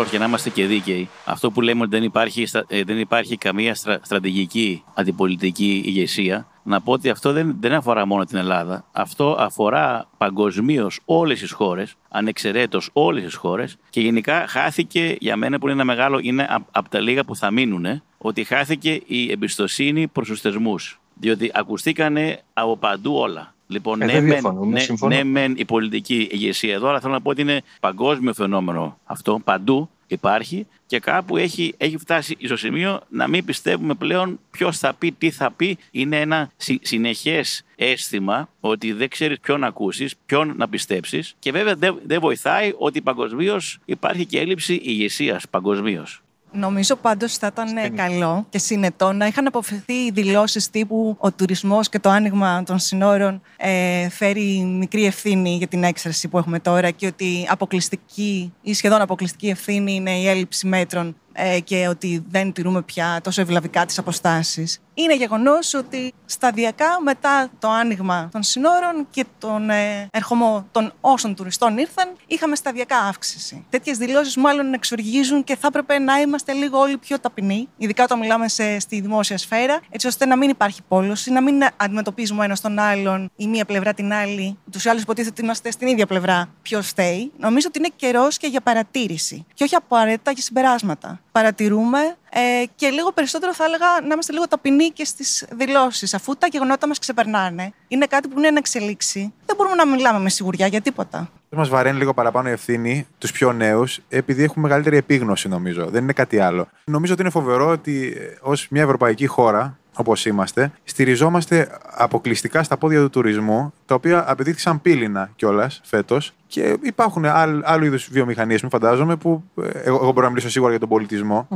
Απλώ για να είμαστε και δίκαιοι, αυτό που λέμε ότι δεν υπάρχει, στρα- ε, δεν υπάρχει καμία στρα- στρατηγική αντιπολιτική ηγεσία, να πω ότι αυτό δεν, δεν αφορά μόνο την Ελλάδα. Αυτό αφορά παγκοσμίως όλες τις χώρες, ανεξαιρέτως όλες τις χώρες. Και γενικά χάθηκε για μένα που είναι ένα μεγάλο, είναι από τα λίγα που θα μείνουν, ότι χάθηκε η εμπιστοσύνη προς τους θεσμούς. Διότι ακουστήκανε από παντού όλα. Λοιπόν, Ε, ναι, δεν μεν, διαφωνούμε, ναι, συμφωνώ. ναι, μεν η πολιτική ηγεσία εδώ, αλλά θέλω να πω ότι είναι παγκόσμιο φαινόμενο αυτό. Παντού υπάρχει και κάπου έχει, έχει φτάσει στο σημείο να μην πιστεύουμε πλέον ποιος θα πει, τι θα πει. Είναι ένα συ, συνεχές αίσθημα ότι δεν ξέρεις ποιον να ακούσεις, ποιον να πιστέψεις. Και βέβαια δεν δεν βοηθάει ότι παγκοσμίως υπάρχει και έλλειψη ηγεσίας παγκοσμίως. Νομίζω πάντως θα ήταν ε, καλό και συνετό να είχαν αποφευθεί οι δηλώσεις τύπου ο τουρισμός και το άνοιγμα των συνόρων ε, φέρει μικρή ευθύνη για την έξαρση που έχουμε τώρα και ότι αποκλειστική ή σχεδόν αποκλειστική ευθύνη είναι η έλλειψη μέτρων ε, και ότι δεν τηρούμε πια τόσο ευλαβικά τις αποστάσεις. Είναι γεγονός ότι σταδιακά μετά το άνοιγμα των συνόρων και τον ε, ερχομό των όσων τουριστών ήρθαν, είχαμε σταδιακά αύξηση. Τέτοιες δηλώσεις μάλλον εξοργίζουν και θα έπρεπε να είμαστε λίγο όλοι πιο ταπεινοί, ειδικά όταν μιλάμε σε, στη δημόσια σφαίρα, έτσι ώστε να μην υπάρχει πόλωση, να μην αντιμετωπίζουμε ένα τον άλλον η μία πλευρά την άλλη. Του άλλου υποτίθεται ότι είμαστε στην ίδια πλευρά. Ποιο φταίει. Νομίζω ότι είναι καιρός και για παρατήρηση. Και όχι απαραίτητα για συμπεράσματα. Παρατηρούμε ε, και λίγο περισσότερο θα έλεγα να είμαστε λίγο ταπεινοί και στις δηλώσεις. Αφού τα γεγονότα μας ξεπερνάνε, είναι κάτι που είναι ένα εξελίξει. Δεν μπορούμε να μιλάμε με σιγουριά για τίποτα. Μας βαραίνει λίγο παραπάνω η ευθύνη τους πιο νέους, επειδή έχουν μεγαλύτερη επίγνωση, νομίζω. Δεν είναι κάτι άλλο. Νομίζω ότι είναι φοβερό ότι ως μια ευρωπαϊκή χώρα, όπως είμαστε, στηριζόμαστε αποκλειστικά στα πόδια του τουρισμού, τα οποία απαιτήθησαν πύληνα κιόλας φέτος. Και υπάρχουν άλλ, άλλου είδους βιομηχανίες, μου φαντάζομαι, που ε, εγώ, εγώ μπορώ να μιλήσω σίγουρα για τον πολιτισμό.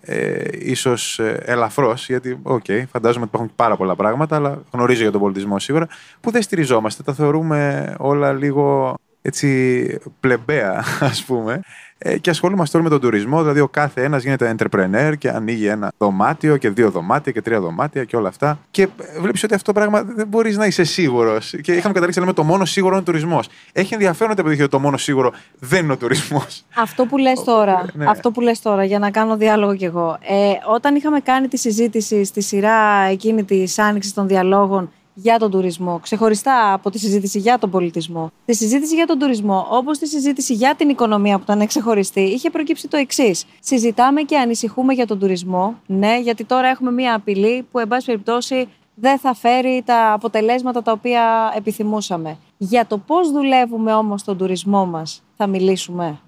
Ε, ίσως ε, ελαφρώς, γιατί οκ, φαντάζομαι ότι υπάρχουν πάρα πολλά πράγματα, αλλά γνωρίζω για τον πολιτισμό σίγουρα, που δεν στηριζόμαστε. Τα θεωρούμε όλα λίγο έτσι πλεμπαία, ας πούμε. Ε, και ασχολούμαστε όλοι με τον τουρισμό, δηλαδή ο κάθε ένας γίνεται entrepreneur και ανοίγει ένα δωμάτιο και δύο δωμάτια και τρία δωμάτια και όλα αυτά. Και βλέπεις ότι αυτό το πράγμα δεν μπορείς να είσαι σίγουρος. Και είχαμε καταλήξει να λέμε το μόνο σίγουρο είναι ο τουρισμός. Έχει ενδιαφέρον ότι απεδείχθη ότι το μόνο σίγουρο δεν είναι ο τουρισμός. Αυτό που λες τώρα, ναι. αυτό που λες τώρα, για να κάνω διάλογο κι εγώ. Ε, όταν είχαμε κάνει τη συζήτηση στη σειρά εκείνη της άνοιξης των διαλόγων για τον τουρισμό, ξεχωριστά από τη συζήτηση για τον πολιτισμό, τη συζήτηση για τον τουρισμό, όπως τη συζήτηση για την οικονομία που ήταν ξεχωριστή, είχε προκύψει το εξής. Συζητάμε και ανησυχούμε για τον τουρισμό, ναι, γιατί τώρα έχουμε μία απειλή που, εν πάση περιπτώσει, δεν θα φέρει τα αποτελέσματα τα οποία επιθυμούσαμε. Για το πώς δουλεύουμε όμως τον τουρισμό μας θα μιλήσουμε.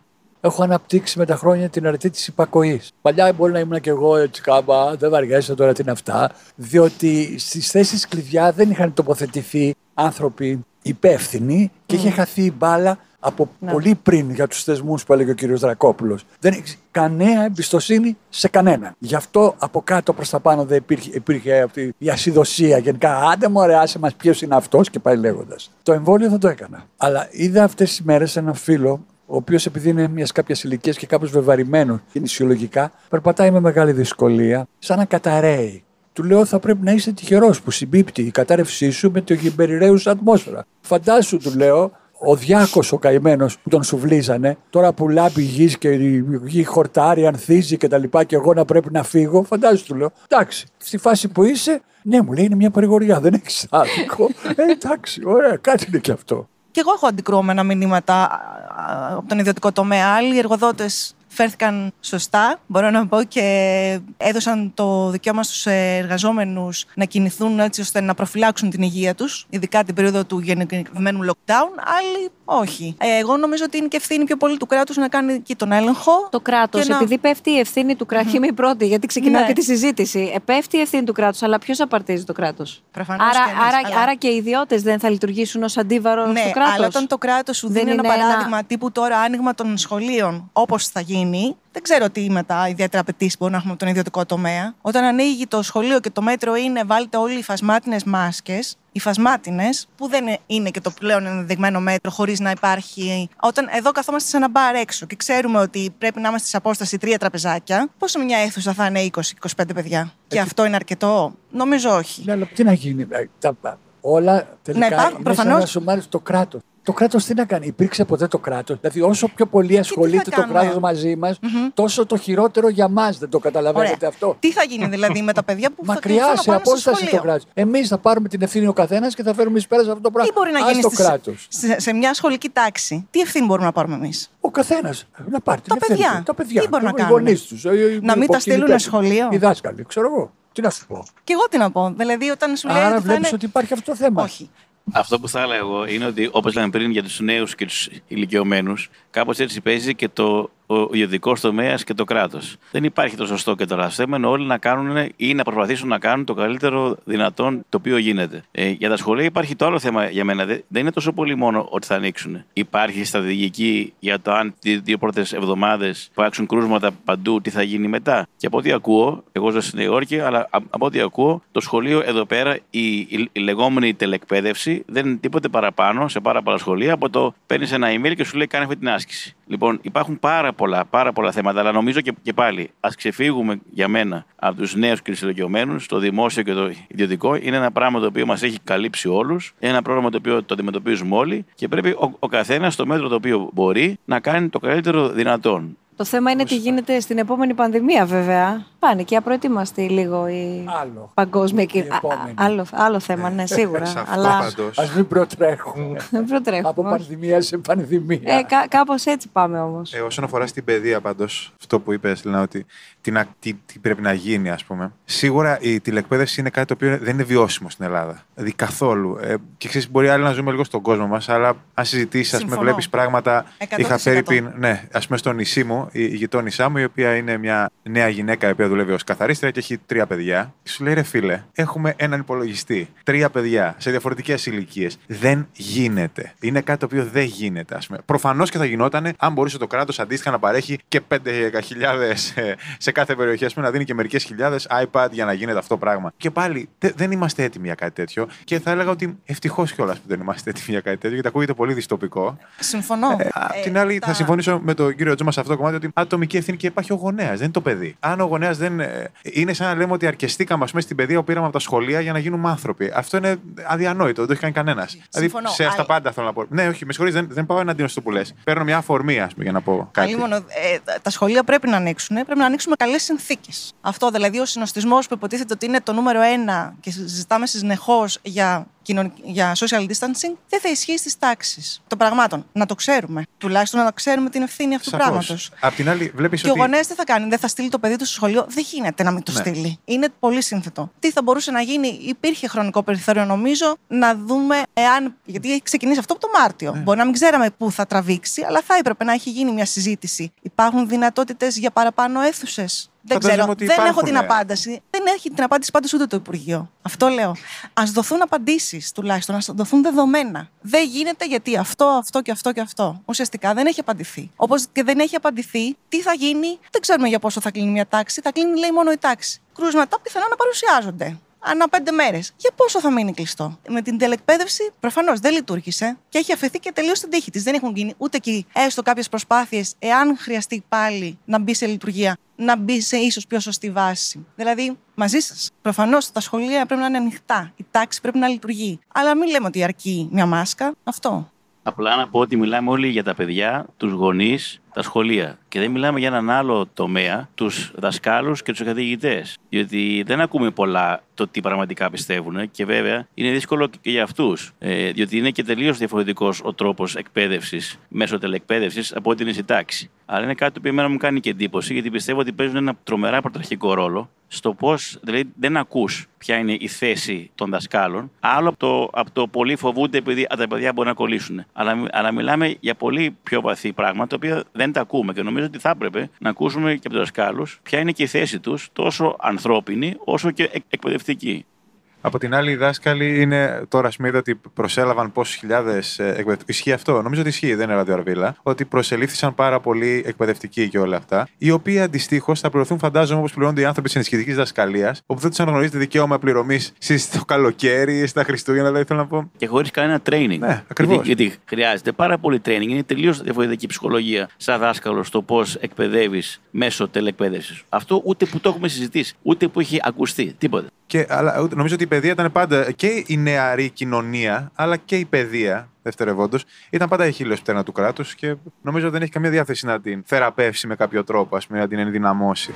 Έχω αναπτύξει με τα χρόνια την αρτή της υπακοής. Παλιά μπορεί να ήμουν και εγώ έτσι κάμπα, δεν βαριέσαι τώρα τι είναι αυτά. Διότι στις θέσεις κλειδιά δεν είχαν τοποθετηθεί άνθρωποι υπεύθυνοι και είχε χαθεί η μπάλα από Ναι. πολύ πριν για τους θεσμούς που έλεγε ο κ. Δρακόπουλος. Δεν έχεις κανένα εμπιστοσύνη σε κανέναν. Γι' αυτό από κάτω προς τα πάνω δεν υπήρχε, υπήρχε αυτή η ασυδοσία γενικά. Άντε μου ωραία, άσε μας ποιος είναι αυτός και πάει λέγοντας. Το εμβόλιο δεν το έκανα. Αλλά είδα αυτές τις μέρες έναν φίλο ο οποίος επειδή είναι μιας κάποιας ηλικίας και κάπως βεβαρημένος νησιολογικά, περπατάει με μεγάλη δυσκολία, σαν να καταραίει. Του λέω θα πρέπει να είσαι τυχερός που συμπίπτει η κατάρρευσή σου με το γυμπεριραίουσα ατμόσφαιρα. Φαντάσου, του λέω, ο Διάκος ο καημένος που τον σουβλίζανε, τώρα που λάμπει γης και η γη χορτάρει, ανθίζει και τα λοιπά, και εγώ να πρέπει να φύγω. Φαντάσου, του λέω. Εντάξει, στη φάση που είσαι, ναι, μου λέει είναι μια παρηγοριά, δεν έχει άδικο. ε, εντάξει, ωραία, κάτι είναι και αυτό. Και εγώ έχω αντικρουόμενα μηνύματα α, α, από τον ιδιωτικό τομέα. Άλλοι εργοδότες φέρθηκαν σωστά, μπορώ να πω, και έδωσαν το δικαίωμα στους εργαζόμενους να κινηθούν έτσι ώστε να προφυλάξουν την υγεία τους, ειδικά την περίοδο του γενικευμένου lockdown. Άλλοι όχι. Ε, Εγώ νομίζω ότι είναι και ευθύνη πιο πολύ του κράτους να κάνει και τον έλεγχο. Το κράτος, και να- επειδή πέφτει η ευθύνη του κράτους. Είμαι η πρώτη, γιατί ξεκινάω Ναι. και τη συζήτηση. Ε, πέφτει η ευθύνη του κράτους, αλλά ποιος απαρτίζει το κράτος; Προφανώς Άρα, και εμείς, άρα, αλλά- άρα και οι ιδιώτες δεν θα λειτουργήσουν ως αντίβαρο Ναι, στο κράτο. αλλά όταν το κράτος σου Δεν δίνει ένα είναι ένα- παράδειγμα τύπου τώρα άνοιγμα των σχολείων, όπως θα γίνει, δεν ξέρω τι μετά ιδιαίτερα απαιτήσεις μπορούμε να έχουμε από τον ιδιωτικό τομέα. Όταν ανοίγει το σχολείο και το μέτρο είναι βάλτε όλοι οι φασμάτινες μάσκες, οι φασμάτινες, που δεν είναι και το πλέον ενδεδειγμένο μέτρο χωρίς να υπάρχει. Όταν εδώ καθόμαστε σε ένα μπαρ έξω και ξέρουμε ότι πρέπει να είμαστε σε απόσταση τρία τραπεζάκια, πόσο μια αίθουσα θα είναι 20-25 παιδιά; Και αυτό είναι αρκετό; Νομίζω όχι. Ναι, αλλά τι να γίνει. ε, Τα, όλα τελικά Να υπάρχουν, είναι προφανώς. σαν να σου μάθει το κράτος. Το κράτος τι να κάνει, υπήρξε ποτέ το κράτος; Δηλαδή, όσο πιο πολύ ασχολείται το κάνουμε; κράτος μαζί μας, τόσο το χειρότερο για μας. Δεν το καταλαβαίνετε Ωραία. αυτό. Τι θα γίνει δηλαδή με τα παιδιά που θα Μακριά κληθούν να σε πάνε στο απόσταση το σχολείο; κράτος. Εμείς θα πάρουμε την ευθύνη ο καθένας και θα φέρουμε εις πέρα σε αυτό το πράγμα. Τι μπορεί να Ας γίνει το στις- κράτος. σε, σε μια σχολική τάξη; Τι ευθύνη μπορούμε να πάρουμε εμείς; Ο καθένας να πάρει την Τα ευθύνη παιδιά. του. Τα παιδιά. Τι μπορούμε να οι κάνουμε; γονείς τους, οι- οι Να μην τα στείλουν υποκινητές σχολείο; Οι δάσκαλοι, ξέρω εγώ. Τι να σου πω. Και εγώ τι να πω. Δηλαδή, όταν σου λέει. Άρα ότι θα βλέπεις είναι... ότι υπάρχει αυτό το θέμα. Όχι. Αυτό που θα έλεγα εγώ είναι ότι όπως λέμε πριν για τους νέους και τους ηλικιωμένους, κάπως έτσι παίζει και το ο ιδιωτικός τομέας και το κράτος. Δεν υπάρχει το σωστό και το λάθος. θέμα είναι όλοι να κάνουν ή να προσπαθήσουν να κάνουν το καλύτερο δυνατόν το οποίο γίνεται. Ε, για τα σχολεία υπάρχει το άλλο θέμα για μένα. Δεν δεν είναι τόσο πολύ μόνο ότι θα ανοίξουν. Υπάρχει στρατηγική για το αν τις δύο πρώτες εβδομάδες υπάρξουν κρούσματα παντού, τι θα γίνει μετά. Και από ό,τι ακούω, εγώ ζω στη Νέα Υόρκη, αλλά α- από ό,τι ακούω, το σχολείο εδώ πέρα, η, η, η λεγόμενη τελεκπαίδευση δεν είναι τίποτε παραπάνω σε πάρα πολλά σχολεία από το παίρνεις ένα email και σου λέει κάνε αυτή την άσκηση. Λοιπόν, υπάρχουν πάρα πολλά, πάρα πολλά θέματα, αλλά νομίζω και, και πάλι ας ξεφύγουμε για μένα από τους νέους και του ηλικιωμένου. Το δημόσιο και το ιδιωτικό είναι ένα πράγμα το οποίο μας έχει καλύψει όλους. Είναι ένα πρόβλημα το οποίο το αντιμετωπίζουμε όλοι και πρέπει ο, ο καθένας στο μέτρο το οποίο μπορεί να κάνει το καλύτερο δυνατόν. Το θέμα είναι τι γίνεται στην επόμενη πανδημία, βέβαια. Πάνε και απροετοίμαστοι λίγο η Άλλο. παγκόσμια κοινωνία. Άλλο, άλλο θέμα, ναι, σίγουρα. Σε αυτό αλλά πάντως. Ας μην προτρέχουμε. δεν προτρέχουμε. Από πανδημία σε πανδημία. Ε, κά, κάπως έτσι πάμε όμως. Ε, όσον αφορά στην παιδεία, πάντως, αυτό που είπες, Λένα, ότι τι, να- τι, τι πρέπει να γίνει, ας πούμε. Σίγουρα η τηλεκπαίδευση είναι κάτι το οποίο δεν είναι βιώσιμο στην Ελλάδα. Δηλαδή καθόλου. Ε, και ξέρεις, μπορεί άλλοι να ζούμε λίγο στον κόσμο μας, αλλά αν συζητήσεις, ας πούμε, Συμφωνώ. βλέπεις πράγματα. 100%. Είχα φέρει πριν, ναι, ας πούμε, στο νησί μου, η, η γειτόνισά μου, η οποία είναι μια νέα γυναίκα, η οποία δουλεύει ως καθαρίστρια και έχει τρία παιδιά. Και σου λέει, ρε φίλε, έχουμε έναν υπολογιστή, τρία παιδιά σε διαφορετικές ηλικίες. Δεν γίνεται. Είναι κάτι το οποίο δεν γίνεται, ας πούμε. Προφανώς και θα γινόταν αν μπορούσε το κράτος αντίστοιχα να παρέχει και 5.000 σε κάθε περιοχή, ας πούμε, να δίνει και μερικές χιλιάδες iPad για να γίνεται αυτό το πράγμα. Και πάλι τε- δεν είμαστε έτοιμοι για κάτι τέτοιο. Και θα έλεγα ότι ευτυχώς κιόλας που δεν είμαστε έτοιμοι για κάτι τέτοιο, γιατί ακούγεται πολύ δυστοπικό. Συμφωνώ. Ε, Απ' την άλλη, θα συμφωνήσω με τον κύριο Τζόμα σε αυτό το κομμάτι ότι ατομική ευθύνη και υπάρχει ο γονέας, δεν είναι το παιδί. Αν ο γονέας δεν. ε, Είναι σαν να λέμε ότι αρκεστήκαμε ας πούμε, στην παιδεία που πήραμε από τα σχολεία για να γίνουμε άνθρωποι. Αυτό είναι αδιανόητο, δεν το έχει κάνει κανένας. Δηλαδή, Συμφωνώ, σε αυτά αλλά- πάντα θέλω να πω. Ναι, όχι, με συγχωρείτε, δεν, δεν πάω εναντίον στο που λες. Παίρνω μια αφορμή, ας πούμε, για να πω κάτι. Αλλήμον, ε, τα σχολεία πρέπει να ανοίξουν. Πρέπει να ανοίξουν με καλές συνθήκες. Αυτό δηλαδή ο συνοστισμός που υποτίθεται ότι είναι το νούμερο ένα και συζητάμε συνεχώς για, κοινων... για social distancing, δεν θα ισχύει στις τάξεις των πραγμάτων. Να το ξέρουμε. Τουλάχιστον να ξέρουμε την ευθύνη αυτού του πράγματος. Απ' την άλλη, βλέπεις Και ο ότι. γονέας τι θα κάνει, δεν θα στείλει το παιδί του στο σχολείο; Δεν γίνεται να μην το Ναι. στείλει. Είναι πολύ σύνθετο. Τι θα μπορούσε να γίνει, υπήρχε χρονικό περιθώριο νομίζω να δούμε εάν. Γιατί έχει ξεκινήσει αυτό από το Μάρτιο. Ναι. Μπορεί να μην ξέραμε πού θα τραβήξει, αλλά θα έπρεπε να έχει γίνει μια συζήτηση. Υπάρχουν δυνατότητες για παραπάνω αίθουσες; Δεν Φαντάζομαι ξέρω. ότι Δεν έχω υπάρχουν, την ε. απάντηση. Δεν δεν έχει την απάντηση πάντως ούτε το Υπουργείο. Αυτό λέω. Α δοθούν απαντήσεις τουλάχιστον, ας δοθούν δεδομένα. Δεν γίνεται γιατί αυτό, αυτό και αυτό και αυτό. Ουσιαστικά δεν έχει απαντηθεί. Όπως και δεν έχει απαντηθεί τι θα γίνει, δεν ξέρουμε για πόσο θα κλείνει μια τάξη. Θα κλείνει, λέει, μόνο η τάξη. Κρούσματα πιθανόν να παρουσιάζονται ανά πέντε μέρες. Για πόσο θα μείνει κλειστό; Με την τελεκπαίδευση προφανώς δεν λειτουργήσε και έχει αφαιθεί και τελείως στην τύχη της. Δεν έχουν γίνει ούτε εκεί έστω κάποιες προσπάθειες, εάν χρειαστεί πάλι να μπει σε λειτουργία, να μπει σε ίσως πιο σωστή βάση. Δηλαδή, μαζί σας. Προφανώς τα σχολεία πρέπει να είναι ανοιχτά. Η τάξη πρέπει να λειτουργεί. Αλλά μην λέμε ότι αρκεί μια μάσκα. Αυτό. Απλά να πω ότι μιλάμε όλοι για τα παιδιά, τους γονείς, τα σχολεία. Και δεν μιλάμε για έναν άλλο τομέα, τους δασκάλους και τους καθηγητές. Διότι δεν ακούμε πολλά το τι πραγματικά πιστεύουν και βέβαια είναι δύσκολο και για αυτούς. Ε, διότι είναι και τελείως διαφορετικός ο τρόπος εκπαίδευσης μέσω τελεκπαίδευση από ό,τι είναι στη τάξη. Αλλά είναι κάτι που εμένα μου κάνει και εντύπωση γιατί πιστεύω ότι παίζουν ένα τρομερά πρωταρχικό ρόλο στο πώς δηλαδή, δεν ακούς ποια είναι η θέση των δασκάλων, άλλο από το, από το πολύ φοβούνται επειδή τα παιδιά μπορούν να κολλήσουν. Αλλά, αλλά μιλάμε για πολύ πιο βαθύ πράγματα, τα οποία δεν τα ακούμε. Και νομίζω ότι θα έπρεπε να ακούσουμε και από τους δασκάλους ποια είναι και η θέση τους, τόσο ανθρώπινη όσο και εκπαιδευτική. Από την άλλη, οι δάσκαλοι είναι τώρα σμίδα ότι προσέλαβαν πόσες χιλιάδες εκπαιδευτικοί. Ισχύει αυτό. Νομίζω ότι ισχύει, δεν είναι ραδιοαρβίλα. Ότι προσελήφθησαν πάρα πολλοί εκπαιδευτικοί και όλα αυτά. Οι οποίοι αντιστοίχως θα πληρωθούν, φαντάζομαι, όπως πληρώνονται οι άνθρωποι της ενισχυτικής δασκαλίας, όπου δεν τους αναγνωρίζεται δικαίωμα πληρωμής στο καλοκαίρι, στα Χριστούγεννα, δηλαδή θέλω να πω. Και χωρίς κανένα training. Ναι, ακριβώς. Γιατί, γιατί, χρειάζεται πάρα πολύ training. Είναι τελείως διαφορετική ψυχολογία σαν δάσκαλος το πώς εκπαιδεύεις μέσω τελεκπαίδευση. Αυτό ούτε που το έχουμε συζητήσει, ούτε που έχει ακουστεί. Τίποτα. Και, αλλά, νομίζω ότι η παιδεία ήταν πάντα και η νεαρή κοινωνία, αλλά και η παιδεία δευτερευόντως, ήταν πάντα η χείλος πτέρνα του κράτους και νομίζω ότι δεν έχει καμία διάθεση να την θεραπεύσει με κάποιο τρόπο, ας πούμε, να την ενδυναμώσει.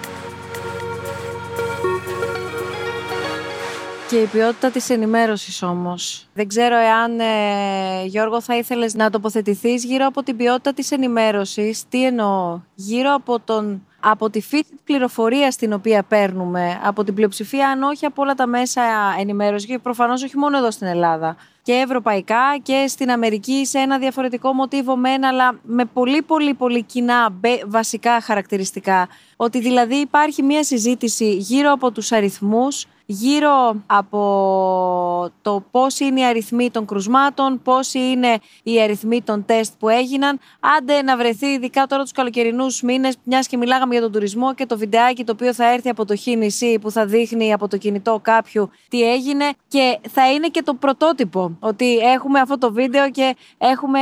Και η ποιότητα της ενημέρωσης όμως. Δεν ξέρω εάν, ε, Γιώργο, θα ήθελες να τοποθετηθείς γύρω από την ποιότητα της ενημέρωσης. Τι εννοώ, γύρω από τον από τη φύση της πληροφορίας την οποία παίρνουμε, από την πλειοψηφία, αν όχι από όλα τα μέσα ενημέρωσης, και προφανώς όχι μόνο εδώ στην Ελλάδα, και ευρωπαϊκά και στην Αμερική σε ένα διαφορετικό μοτίβο μεν, αλλά με πολύ πολύ πολύ κοινά βασικά χαρακτηριστικά. Ότι δηλαδή υπάρχει μια συζήτηση γύρω από τους αριθμούς, γύρω από το πώς είναι οι αριθμοί των κρουσμάτων, πώς είναι οι αριθμοί των τεστ που έγιναν. Άντε να βρεθεί ειδικά τώρα τους καλοκαιρινούς μήνες, μιας και μιλάγαμε για τον τουρισμό και το βιντεάκι το οποίο θα έρθει από το χ νησί που θα δείχνει από το κινητό κάποιου τι έγινε και θα είναι και το πρωτότυπο ότι έχουμε αυτό το βίντεο και έχουμε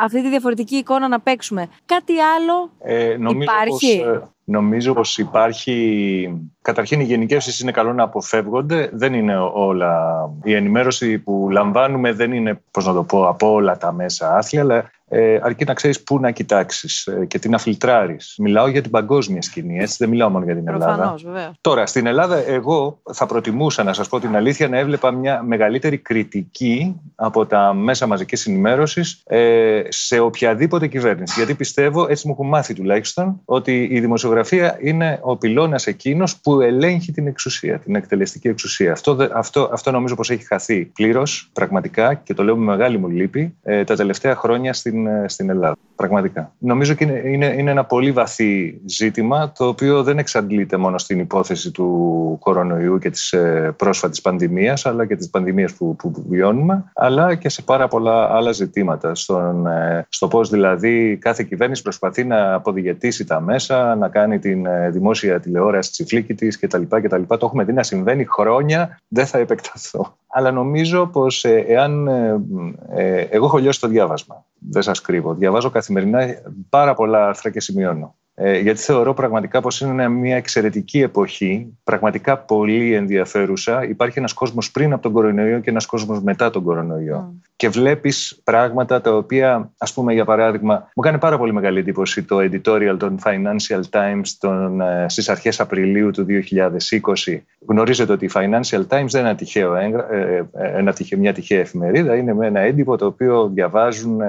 αυτή τη διαφορετική εικόνα να παίξουμε. Κάτι άλλο ε, υπάρχει. Πως, ε, Νομίζω πως υπάρχει... Καταρχήν οι γενικές είναι καλό να αποφεύγονται. Δεν είναι όλα... Η ενημέρωση που λαμβάνουμε δεν είναι, πώς να το πω, από όλα τα μέσα άθλια, αλλά ε, αρκεί να ξέρεις πού να κοιτάξεις ε, και τι να φιλτράρεις. Μιλάω για την παγκόσμια σκηνή, έτσι, δεν μιλάω μόνο για την Ελλάδα. Προφανώς, βέβαια. Τώρα, στην Ελλάδα, εγώ θα προτιμούσα να σας πω την αλήθεια να έβλεπα μια μεγαλύτερη κριτική από τα μέσα μαζικής ενημέρωσης ε, σε οποιαδήποτε κυβέρνηση. Γιατί πιστεύω, έτσι μου έχουν μάθει τουλάχιστον, ότι η δημοσιογραφία είναι ο πυλώνας εκείνος που ελέγχει την εξουσία, την εκτελεστική εξουσία. Αυτό, αυτό, αυτό νομίζω πως έχει χαθεί πλήρως, πραγματικά, και το λέω με μεγάλη μου λύπη, ε, τα τελευταία χρόνια στην στην, Ελλάδα. Πραγματικά. Νομίζω ότι είναι, είναι, είναι ένα πολύ βαθύ ζήτημα το οποίο δεν εξαντλείται μόνο στην υπόθεση του κορονοϊού και της ε, πρόσφατης πανδημίας αλλά και της πανδημίας που, που, βιώνουμε αλλά και σε πάρα πολλά άλλα ζητήματα. Στον, ε, στο πώς δηλαδή κάθε κυβέρνηση προσπαθεί να αποδιαιτήσει τα μέσα, να κάνει την ε, δημόσια τηλεόραση τσιφλίκη της κτλ. κτλ. Το έχουμε δει να συμβαίνει χρόνια, δεν θα επεκταθώ. Αλλά νομίζω πως εάν... εγώ έχω λιώσει το διάβασμα δεν σας κρύβω. Διαβάζω καθημερινά πάρα πολλά άρθρα και σημειώνω. Ε, γιατί θεωρώ πραγματικά πως είναι μια εξαιρετική εποχή, πραγματικά πολύ ενδιαφέρουσα. Υπάρχει ένας κόσμος πριν από τον κορονοϊό και ένας κόσμος μετά τον κορονοϊό. Mm. Και βλέπεις πράγματα τα οποία, ας πούμε για παράδειγμα, μου κάνει πάρα πολύ μεγάλη εντύπωση το editorial των Financial Times των, ε, στις αρχές Απριλίου του 2020. Γνωρίζετε ότι η Financial Times δεν είναι τυχαίο, ε, ε, ένα, μια τυχαία εφημερίδα, είναι με ένα έντυπο το οποίο διαβάζουν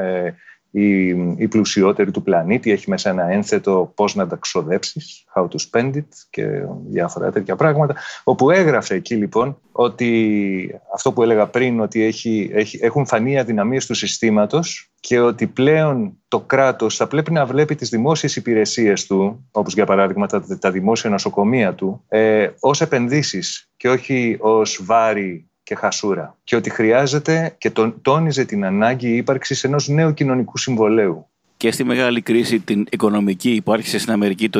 η, η πλουσιότερη του πλανήτη, έχει μέσα ένα ένθετο πώς να τα ξοδέψεις, how to spend it και διάφορα τέτοια πράγματα, όπου έγραφε εκεί λοιπόν ότι αυτό που έλεγα πριν, ότι έχει, έχει, έχουν φανεί αδυναμίες του συστήματος και ότι πλέον το κράτος θα πρέπει να βλέπει τις δημόσιες υπηρεσίες του, όπως για παράδειγμα τα, τα δημόσια νοσοκομεία του, ε, ως επενδύσεις και όχι ως βάρη και χασούρα. Και ότι χρειάζεται και τον, τόνιζε την ανάγκη ύπαρξης ενός νέου κοινωνικού συμβολέου. Και στη μεγάλη κρίση την οικονομική που άρχισε στην Αμερική το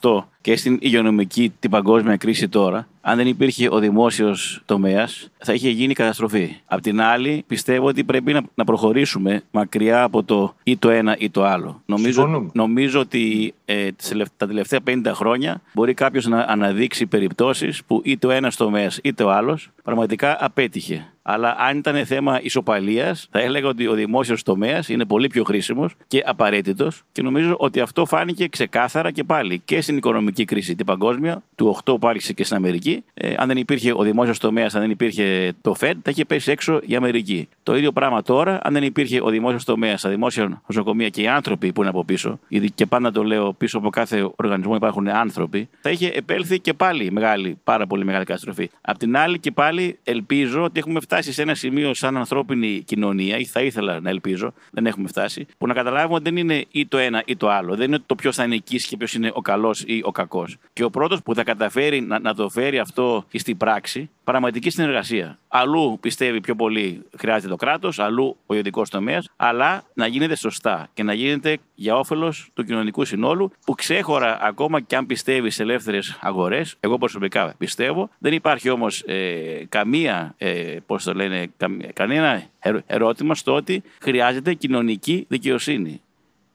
2008 και στην υγειονομική την παγκόσμια κρίση τώρα, αν δεν υπήρχε ο δημόσιος τομέας, θα είχε γίνει καταστροφή. Απ' την άλλη, πιστεύω ότι πρέπει να, να προχωρήσουμε μακριά από το ή το ένα ή το άλλο. Νομίζω, νομίζω ότι ε, τα τελευταία 50 χρόνια μπορεί κάποιος να αναδείξει περιπτώσεις που ή το ένας τομέας είτε ο άλλος πραγματικά απέτυχε. Αλλά αν ήταν θέμα ισοπαλίας, θα έλεγα ότι ο δημόσιος τομέας είναι πολύ πιο χρήσιμος και απαραίτητος και νομίζω ότι αυτό φάνηκε ξεκάθαρα και πάλι και στην οικονομική κρίση την παγκόσμια, του 8 που άρχισε και στην Αμερική. Ε, αν δεν υπήρχε ο δημόσιος τομέας, αν δεν υπήρχε το Fed, θα είχε πέσει έξω η Αμερική. Το ίδιο πράγμα τώρα, αν δεν υπήρχε ο δημόσιος τομέας, τα δημόσια νοσοκομεία και οι άνθρωποι που είναι από πίσω, ήδη και πάντα το λέω, πίσω από κάθε οργανισμό υπάρχουν άνθρωποι, θα είχε επέλθει και πάλι μεγάλη, πάρα πολύ μεγάλη καταστροφή. Απ' την άλλη και πάλι ελπίζω ότι έχουμε φτάσει σε ένα σημείο σαν ανθρώπινη κοινωνία, ή θα ήθελα να ελπίζω, δεν έχουμε φτάσει, που να καταλάβουμε ότι δεν είναι ή το ένα ή το άλλο. Δεν είναι το ποιος θα είναι εκεί και ποιος είναι ο καλός ή ο κακός. Και ο πρώτος που θα καταφέρει να, να το φέρει αυτό στην πράξη, πραγματική συνεργασία. Αλλού πιστεύει πιο πολύ χρειάζεται το κράτος, αλλού ο ιδιωτικός τομέας, αλλά να γίνεται σωστά και να γίνεται για όφελος του κοινωνικού συνόλου, που ξέχωρα ακόμα και αν πιστεύει σε ελεύθερες αγορές, εγώ προσωπικά πιστεύω, δεν υπάρχει όμως ε, καμία, ε, πώς το λένε, κανένα ερώτημα στο ότι χρειάζεται κοινωνική δικαιοσύνη.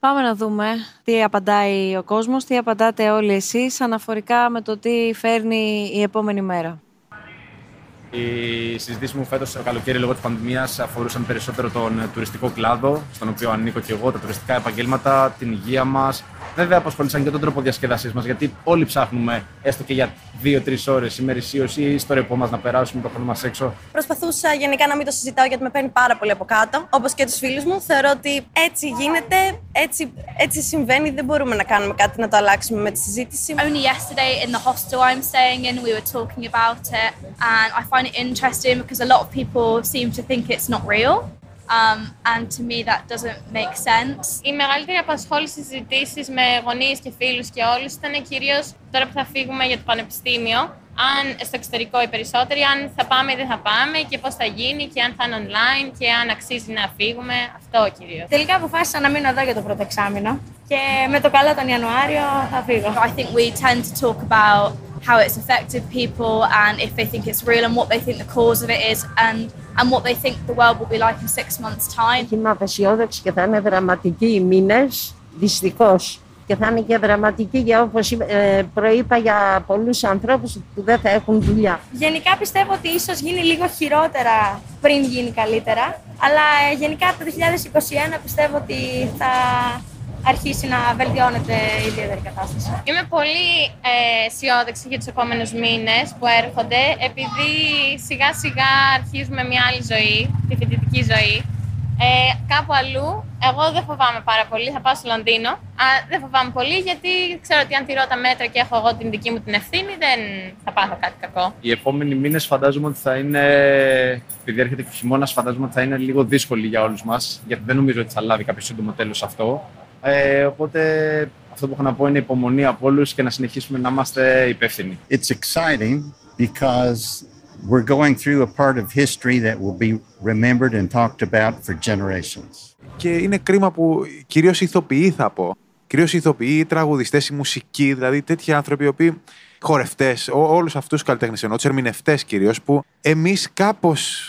Πάμε να δούμε τι απαντάει ο κόσμος, τι απαντάτε όλοι εσείς αναφορικά με το τι φέρνει η επόμενη μέρα. Οι συζητήσεις μου φέτος το καλοκαίρι λόγω της πανδημίας αφορούσαν περισσότερο τον τουριστικό κλάδο, στον οποίο ανήκω και εγώ, τα τουριστικά επαγγέλματα, την υγεία μας. Βέβαια, απασχολήσαν και τον τρόπο διασκέδασή μας, γιατί όλοι ψάχνουμε έστω και για δύο-τρεις ώρες ημερησίωση ή στο ρεπό μας να περάσουμε το χρόνο μας έξω. Προσπαθούσα γενικά να μην το συζητάω γιατί με παίρνει πάρα πολύ από κάτω, όπως και τους φίλους μου. Θεωρώ ότι έτσι γίνεται, έτσι, έτσι συμβαίνει. Δεν μπορούμε να κάνουμε κάτι να το αλλάξουμε με τη συζήτηση. Only yesterday in the hostel I'm staying in, we were talking about it, and I find it interesting because a lot of people seem to think it's not real. Um, and to me that doesn't make sense. Η μεγαλύτερη απασχόληση συζητήσεις με γονείς και φίλους και όλους ήταν κυρίως τώρα που θα φύγουμε για το πανεπιστήμιο αν στο εξωτερικό οι περισσότεροι, αν θα πάμε ή δεν θα πάμε και πώς θα γίνει και αν θα είναι online και αν αξίζει να φύγουμε. Αυτό κυρίως. Τελικά αποφάσισα να μείνω εδώ για το πρώτο εξάμεινο και με το καλό τον Ιανουάριο θα φύγω. I think we tend to talk about how it's affected people and if they think it's real and what they think the cause of it is and and what they think the world will be like in six months time. Είμαι απεσιόδοξη και θα είναι δραματικοί οι μήνες, δυστυχώς. Και θα είναι και δραματική για όπως ε, προείπα για πολλούς ανθρώπους που δεν θα έχουν δουλειά. Γενικά πιστεύω ότι ίσως γίνει λίγο χειρότερα πριν γίνει καλύτερα. Αλλά ε, γενικά το 2021 πιστεύω ότι θα αρχίσει να βελτιώνεται η ιδιαίτερη κατάσταση. Είμαι πολύ ε, αισιόδοξη για τους επόμενους μήνες που έρχονται, επειδή σιγά σιγά αρχίζουμε μια άλλη ζωή, τη φοιτητική ζωή. Ε, κάπου αλλού, εγώ δεν φοβάμαι πάρα πολύ, θα πάω στο Λονδίνο. Α, δεν φοβάμαι πολύ γιατί ξέρω ότι αν τηρώ τα μέτρα και έχω εγώ την δική μου την ευθύνη, δεν θα πάθω κάτι κακό. Οι επόμενοι μήνες φαντάζομαι ότι θα είναι, επειδή έρχεται και ο χειμώνας, φαντάζομαι ότι θα είναι λίγο δύσκολοι για όλους μας, γιατί δεν νομίζω ότι θα λάβει κάποιος σύντομο τέλος αυτό. Ε, οπότε αυτό που έχω να πω είναι υπομονή από όλους και να συνεχίσουμε να είμαστε υπεύθυνοι. It's exciting because we're going through a part of history that will be remembered and talked about for generations. Και είναι κρίμα που κυρίως ηθοποιοί θα πω. Κυρίως ηθοποιοί, τραγουδιστές, η μουσική, δηλαδή τέτοιοι άνθρωποι οι οποίοι χορευτές, όλους αυτούς τους καλλιτέχνες εννοώ, του ερμηνευτέ κυρίως, που εμείς κάπως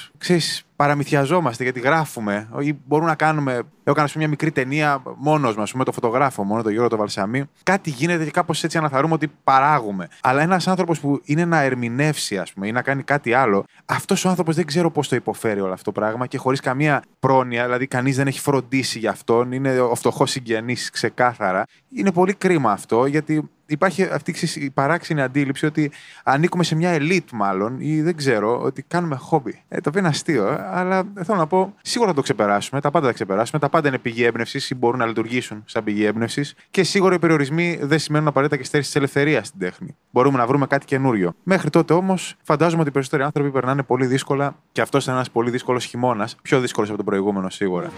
παραμυθιαζόμαστε γιατί γράφουμε ή μπορούμε να κάνουμε. Έχω κάνει μια μικρή ταινία μόνος μας, με το φωτογράφο μόνο, τον Γιώργο το Βαλσαμί. Κάτι γίνεται και κάπως έτσι αναθαρούμε ότι παράγουμε. Αλλά ένας άνθρωπος που είναι να ερμηνεύσει, ας πούμε, ή να κάνει κάτι άλλο, αυτός ο άνθρωπος δεν ξέρω πώς το υποφέρει όλο αυτό το πράγμα και χωρίς καμία πρόνοια, δηλαδή κανείς δεν έχει φροντίσει για αυτόν, είναι ο φτωχός συγγενής ξεκάθαρα. Είναι πολύ κρίμα αυτό γιατί υπάρχει αυτή η παράξενη αντίληψη ότι ανήκουμε σε μια ελίτ, μάλλον, ή δεν ξέρω, ότι κάνουμε χόμπι. Ε, το οποίο είναι αστείο, ε, αλλά θέλω να πω, σίγουρα θα το ξεπεράσουμε. Τα πάντα θα ξεπεράσουμε. Τα πάντα είναι πηγή έμπνευσης ή μπορούν να λειτουργήσουν σαν πηγή έμπνευσης. Και σίγουρα οι περιορισμοί δεν σημαίνουν απαραίτητα και στέρηση της ελευθερίας στην τέχνη. Μπορούμε να βρούμε κάτι καινούριο. Μέχρι τότε όμως, φαντάζομαι ότι οι περισσότεροι άνθρωποι περνάνε πολύ δύσκολα και αυτός είναι ένας πολύ δύσκολος χειμώνας. Πιο δύσκολος από τον προηγούμενο σίγουρα.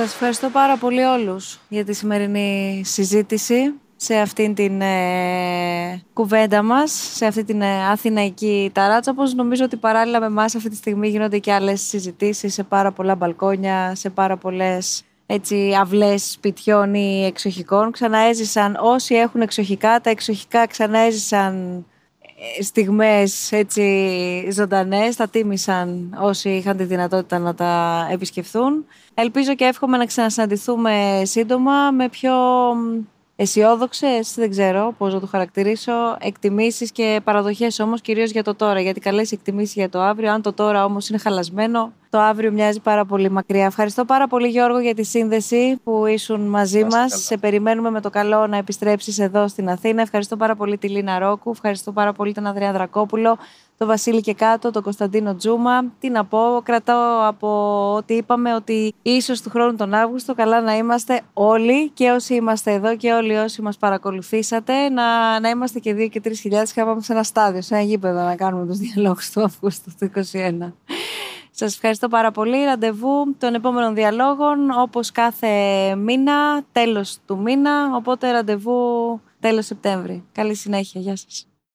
Σας ευχαριστώ πάρα πολύ όλους για τη σημερινή συζήτηση σε αυτήν την ε, κουβέντα μας, σε αυτή την ε, αθηναϊκή ταράτσα, όπως νομίζω ότι παράλληλα με εμάς αυτή τη στιγμή γίνονται και άλλες συζητήσεις σε πάρα πολλά μπαλκόνια, σε πάρα πολλές έτσι, αυλές σπιτιών ή εξοχικών. Ξαναέζησαν όσοι έχουν εξοχικά, τα εξοχικά ξαναέζησαν ε, στιγμές έτσι ζωντανές, τα τίμησαν όσοι είχαν τη δυνατότητα να τα επισκεφθούν. Ελπίζω και εύχομαι να ξανασυναντηθούμε σύντομα με πιο αισιόδοξες, δεν ξέρω πώς να το χαρακτηρίσω, εκτιμήσεις και παραδοχές όμως κυρίως για το τώρα. Γιατί καλές εκτιμήσεις για το αύριο. Αν το τώρα όμως είναι χαλασμένο, το αύριο μοιάζει πάρα πολύ μακριά. Ευχαριστώ πάρα πολύ, Γιώργο, για τη σύνδεση που ήσουν μαζί μας. Σε περιμένουμε με το καλό να επιστρέψεις εδώ στην Αθήνα. Ευχαριστώ πάρα πολύ τη Λίνα Ρόκου. Ευχαριστώ πάρα πολύ τον Ανδρέα Δρακόπουλο τον Βασίλη και κάτω, τον Κωνσταντίνο Τζούμα. Τι να πω, κρατάω από ό,τι είπαμε ότι ίσως του χρόνου τον Αύγουστο καλά να είμαστε όλοι και όσοι είμαστε εδώ και όλοι όσοι μας παρακολουθήσατε να, να είμαστε και 2 και 3 χιλιάδες και να πάμε σε ένα στάδιο, σε ένα γήπεδο να κάνουμε τους διαλόγους του Αυγούστου του 2021. Σας ευχαριστώ πάρα πολύ. Ραντεβού των επόμενων διαλόγων, όπως κάθε μήνα, τέλος του μήνα, οπότε ραντεβού τέλος Σεπτέμβρη. Καλή συνέχεια. Γεια σας.